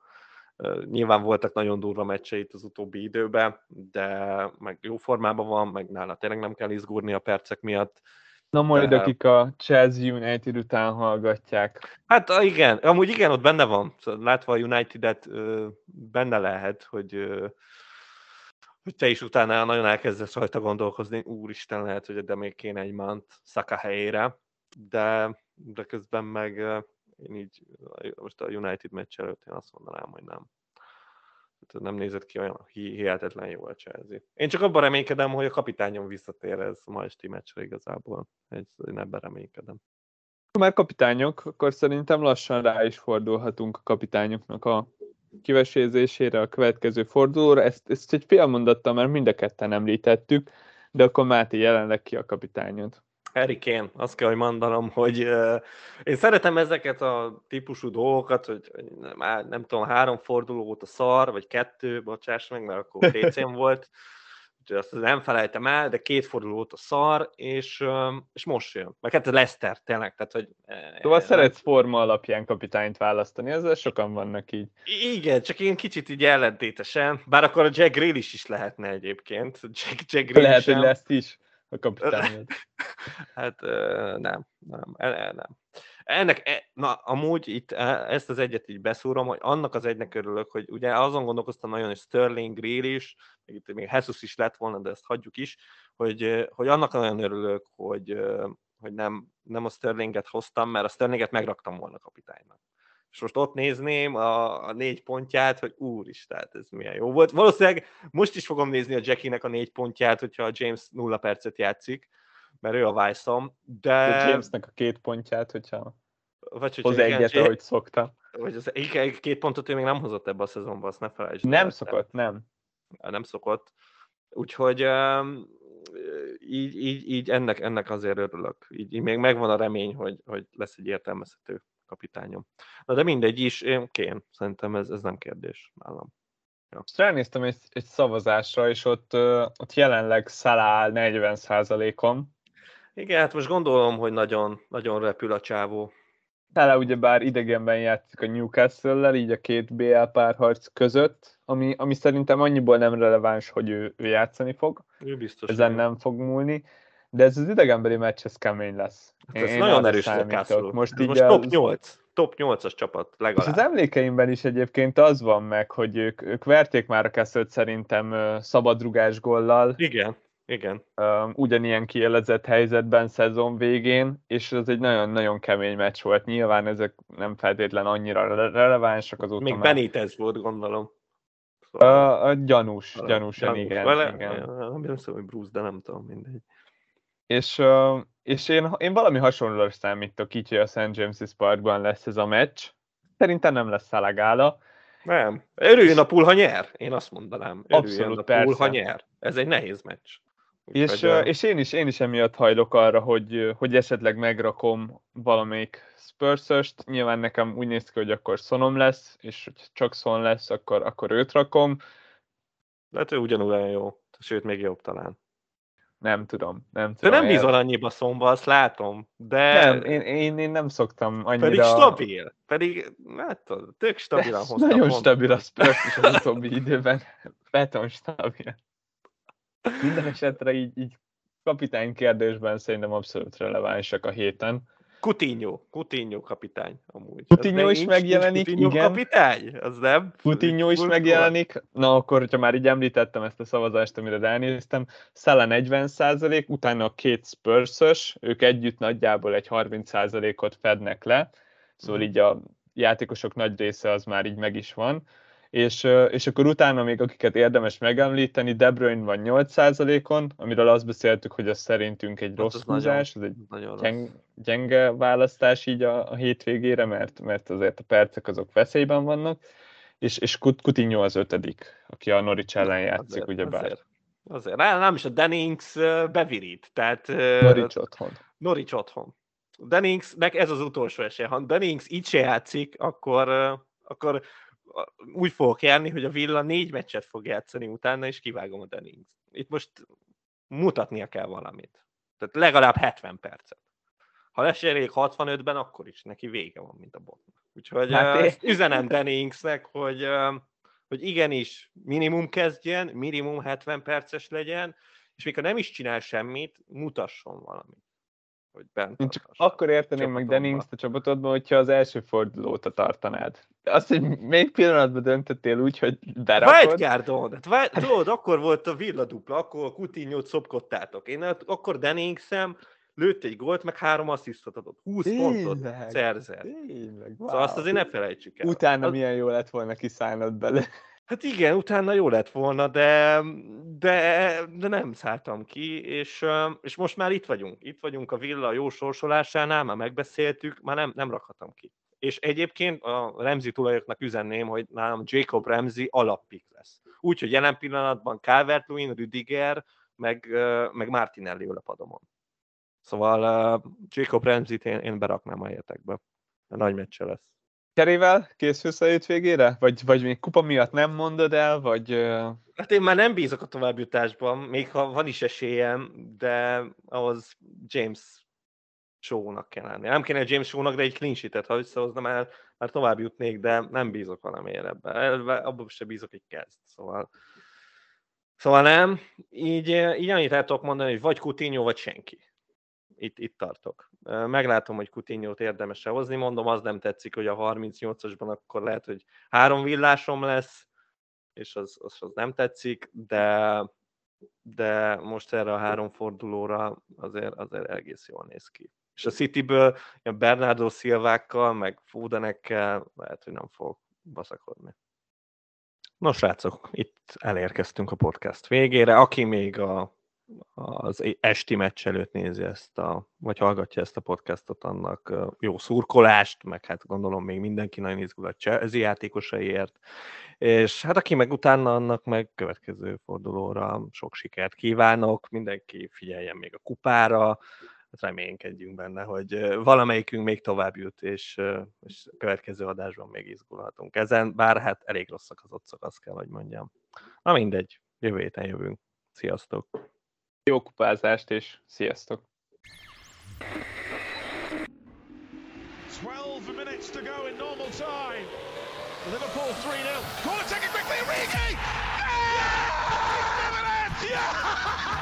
Nyilván voltak nagyon durva meccseit az utóbbi időben, de meg jó formában van, meg nála tényleg nem kell izgulni a percek miatt. Na majd, de... akik a Chelsea United után hallgatják. Hát igen, amúgy igen, ott benne van. Szóval látva a United-et benne lehet, hogy hogy te is utána nagyon elkezdesz rajta gondolkozni, úristen, lehet, hogy de még kéne egy Mount Saka helyére de, de közben meg én így most a United meccs előtt én azt mondanám, hogy nem. Nem nézett ki olyan hihetetlen jó a Chelsea. Én csak abban reménykedem, hogy a kapitányom visszatér ez ma esti meccsre igazából. Én ebben reménykedem. Ha már kapitányok, akkor szerintem lassan rá is fordulhatunk a kapitányoknak a kivesézésére a következő fordulóra. Ezt, ezt egy fél mondattal már mind a ketten említettük, de akkor Máté jelenleg ki a kapitányod. Harry Kane, azt kell, hogy mondanom, hogy uh, én szeretem ezeket a típusú dolgokat, hogy már nem tudom, három forduló volt a szar, vagy kettő, bocsáss meg, mert akkor pc volt, úgyhogy azt nem felejtem el, de két forduló volt a szar, és, és most jön. Meg hát a Leicester, tényleg, tehát, hogy... Szóval e, szeretsz forma alapján kapitányt választani, ezzel sokan vannak így. Igen, csak én kicsit így ellentétesen, bár akkor a Jack Grealish is lehetne egyébként. Jack, Jack Grealish Lehet, hogy lesz is a kapitányod. hát nem, nem, e, e, nem. Ennek, e, na amúgy itt ezt az egyet így beszúrom, hogy annak az egynek örülök, hogy ugye azon gondolkoztam nagyon, hogy Sterling, Grill is, még itt még Jesus is lett volna, de ezt hagyjuk is, hogy, hogy annak nagyon örülök, hogy, hogy nem, nem a Sterlinget hoztam, mert a Sterlinget megraktam volna kapitánynak és most ott nézném a, a négy pontját, hogy úristen, ez milyen jó volt. Valószínűleg most is fogom nézni a Jackie-nek a négy pontját, hogyha a James nulla percet játszik, mert ő a vice de... a Jamesnek a két pontját, hogyha vagy, hogy hoz egyet, igen, ahogy szokta. Vagy az két pontot ő még nem hozott ebbe a szezonban, azt ne felejtsd. Nem el, szokott, nem. Nem szokott. Úgyhogy um, így, így, így ennek, ennek azért örülök. Így, így még megvan a remény, hogy, hogy lesz egy értelmezhető kapitányom. Na de mindegy is, én kén, szerintem ez, ez nem kérdés nálam. Ja. Ránéztem egy, egy szavazásra, és ott, ott jelenleg Szalá 40%-on. Igen, hát most gondolom, hogy nagyon, nagyon repül a csávó. Tele ugyebár idegenben játszik a Newcastle-lel, így a két BL párharc között, ami, ami szerintem annyiból nem releváns, hogy ő, ő játszani fog. Ő biztos. Ezen nem fog múlni de ez az idegenbeli meccs, ez kemény lesz. Hát ez Én nagyon erős Newcastle. Most, így most top 8, top 8-as csapat legalább. És az emlékeimben is egyébként az van meg, hogy ők, ők verték már a kezdőt szerintem szabadrugás gollal. Igen, igen. Ugyanilyen kielezett helyzetben szezon végén, és ez egy nagyon-nagyon kemény meccs volt. Nyilván ezek nem feltétlen annyira relevánsak azóta Még már... Benitez volt, gondolom. Szóval... A, a gyanús, gyanúsan, gyanús, igen. Vele, igen. Nem hiszem, hogy Bruce, de nem tudom, mindegy. És, és én, én valami hasonlóra számítok, így, hogy a St. James's Parkban lesz ez a meccs. Szerintem nem lesz szalagála. Nem. Örüljön a pool, ha nyer. Én azt mondanám. Örüljön Abszolút, a pool, persze. ha nyer. Ez egy nehéz meccs. És, hogy, és én, is, én is emiatt hajlok arra, hogy, hogy esetleg megrakom valamelyik spurs Nyilván nekem úgy néz ki, hogy akkor szonom lesz, és hogy csak szon lesz, akkor, akkor őt rakom. Lehet, ő ugyanúgy olyan jó, sőt, még jobb talán. Nem tudom, nem tudom. De nem bízol annyiba szomba, azt látom. De... Nem, én, én, én nem szoktam annyira... Pedig stabil. Pedig, hát tök stabilan hoztam. Nagyon pont. stabil a Spurs is az utóbbi időben. Beton stabil. Minden esetre így, így kapitány kérdésben szerintem abszolút relevánsak a héten. Coutinho, Coutinho kapitány amúgy. Coutinho is megjelenik, Coutinho igen. kapitány? Az nem? Coutinho is megjelenik. Na akkor, hogyha már így említettem ezt a szavazást, amire ránéztem, Szele 40% utána a két spurs ők együtt nagyjából egy 30 ot fednek le, szóval mm. így a játékosok nagy része az már így meg is van és, és akkor utána még akiket érdemes megemlíteni, De Bruyne van 8%-on, amiről azt beszéltük, hogy az szerintünk egy hát rossz az húzás, ez egy nagyon gyeng, gyenge választás így a, a hétvégére, mert, mert azért a percek azok veszélyben vannak, és, és Coutinho az ötödik, aki a Norwich ellen játszik, azért, ugyebár. Azért. Azért. Nem is a Dennings bevirít, tehát... Norwich otthon. Norwich otthon. Denningsnek ez az utolsó esély. Ha Dennings így se játszik, akkor, akkor úgy fogok járni, hogy a Villa négy meccset fog játszani utána, és kivágom a Dennings. Itt most mutatnia kell valamit. Tehát legalább 70 percet. Ha lesz elég 65-ben, akkor is neki vége van, mint a botnak. Úgyhogy hát uh, üzenem Denningsnek, hogy, uh, hogy igenis minimum kezdjen, minimum 70 perces legyen, és mikor nem is csinál semmit, mutasson valamit hogy bent Én csak akkor érteném meg Dennings a csapatodban, hogyha az első fordulót tartanád. Azt, hogy még pillanatban döntöttél úgy, hogy berakod. Wildcardon. Hát, tudod, akkor volt a villa dupla, akkor a Coutinho-t szopkodtátok. Én akkor Denningsem lőtt egy gólt, meg három asszisztot adott. 20 Tényleg? pontot szerzett. Tényleg, wow. Szóval azt azért ne felejtsük el. Utána az... milyen jó lett volna kiszállnod bele. Hát igen, utána jó lett volna, de, de, de nem szálltam ki, és, és most már itt vagyunk. Itt vagyunk a villa jó sorsolásánál, már megbeszéltük, már nem, nem rakhatom ki. És egyébként a Remzi tulajoknak üzenném, hogy nálam Jacob Remzi alappik lesz. Úgyhogy jelen pillanatban calvert Rüdiger, meg, meg Martinelli ül a padomon. Szóval uh, Jacob Remzi-t én, én beraknám a értekbe. A nagy meccse lesz. Kerével készülsz a végére? Vagy, vagy még kupa miatt nem mondod el, vagy... Hát én már nem bízok a továbbjutásban, még ha van is esélyem, de ahhoz James Show-nak kell lenni. Nem kéne James Show-nak, de egy clean sheet-et, ha összehoznám el, már tovább jutnék, de nem bízok valamiért ebben. Abban sem bízok, hogy kezd. Szóval, szóval nem. Így, így annyit el tudok mondani, hogy vagy Coutinho, vagy senki itt, itt tartok. Meglátom, hogy Coutinho-t érdemes hozni, mondom, az nem tetszik, hogy a 38-asban akkor lehet, hogy három villásom lesz, és az, az, az nem tetszik, de, de most erre a három fordulóra azért, azért egész jól néz ki. És a Cityből a Bernardo Szilvákkal, meg Fodenekkel lehet, hogy nem fog baszakodni. Nos, srácok, itt elérkeztünk a podcast végére. Aki még a az esti meccs előtt nézi ezt a, vagy hallgatja ezt a podcastot, annak jó szurkolást, meg hát gondolom még mindenki nagyon izgul a Chelsea játékosaiért, és hát aki meg utána annak meg következő fordulóra sok sikert kívánok, mindenki figyeljen még a kupára, reménykedjünk benne, hogy valamelyikünk még tovább jut, és, és a következő adásban még izgulhatunk ezen, bár hát elég rosszak az otcok, azt kell, hogy mondjam. Na mindegy, jövő héten jövünk. Sziasztok! Jó kupázást, és sziasztok! 12 minutes to go in normal time. Liverpool 3-0. Corner taken quickly, Origi! Yeah! Yeah!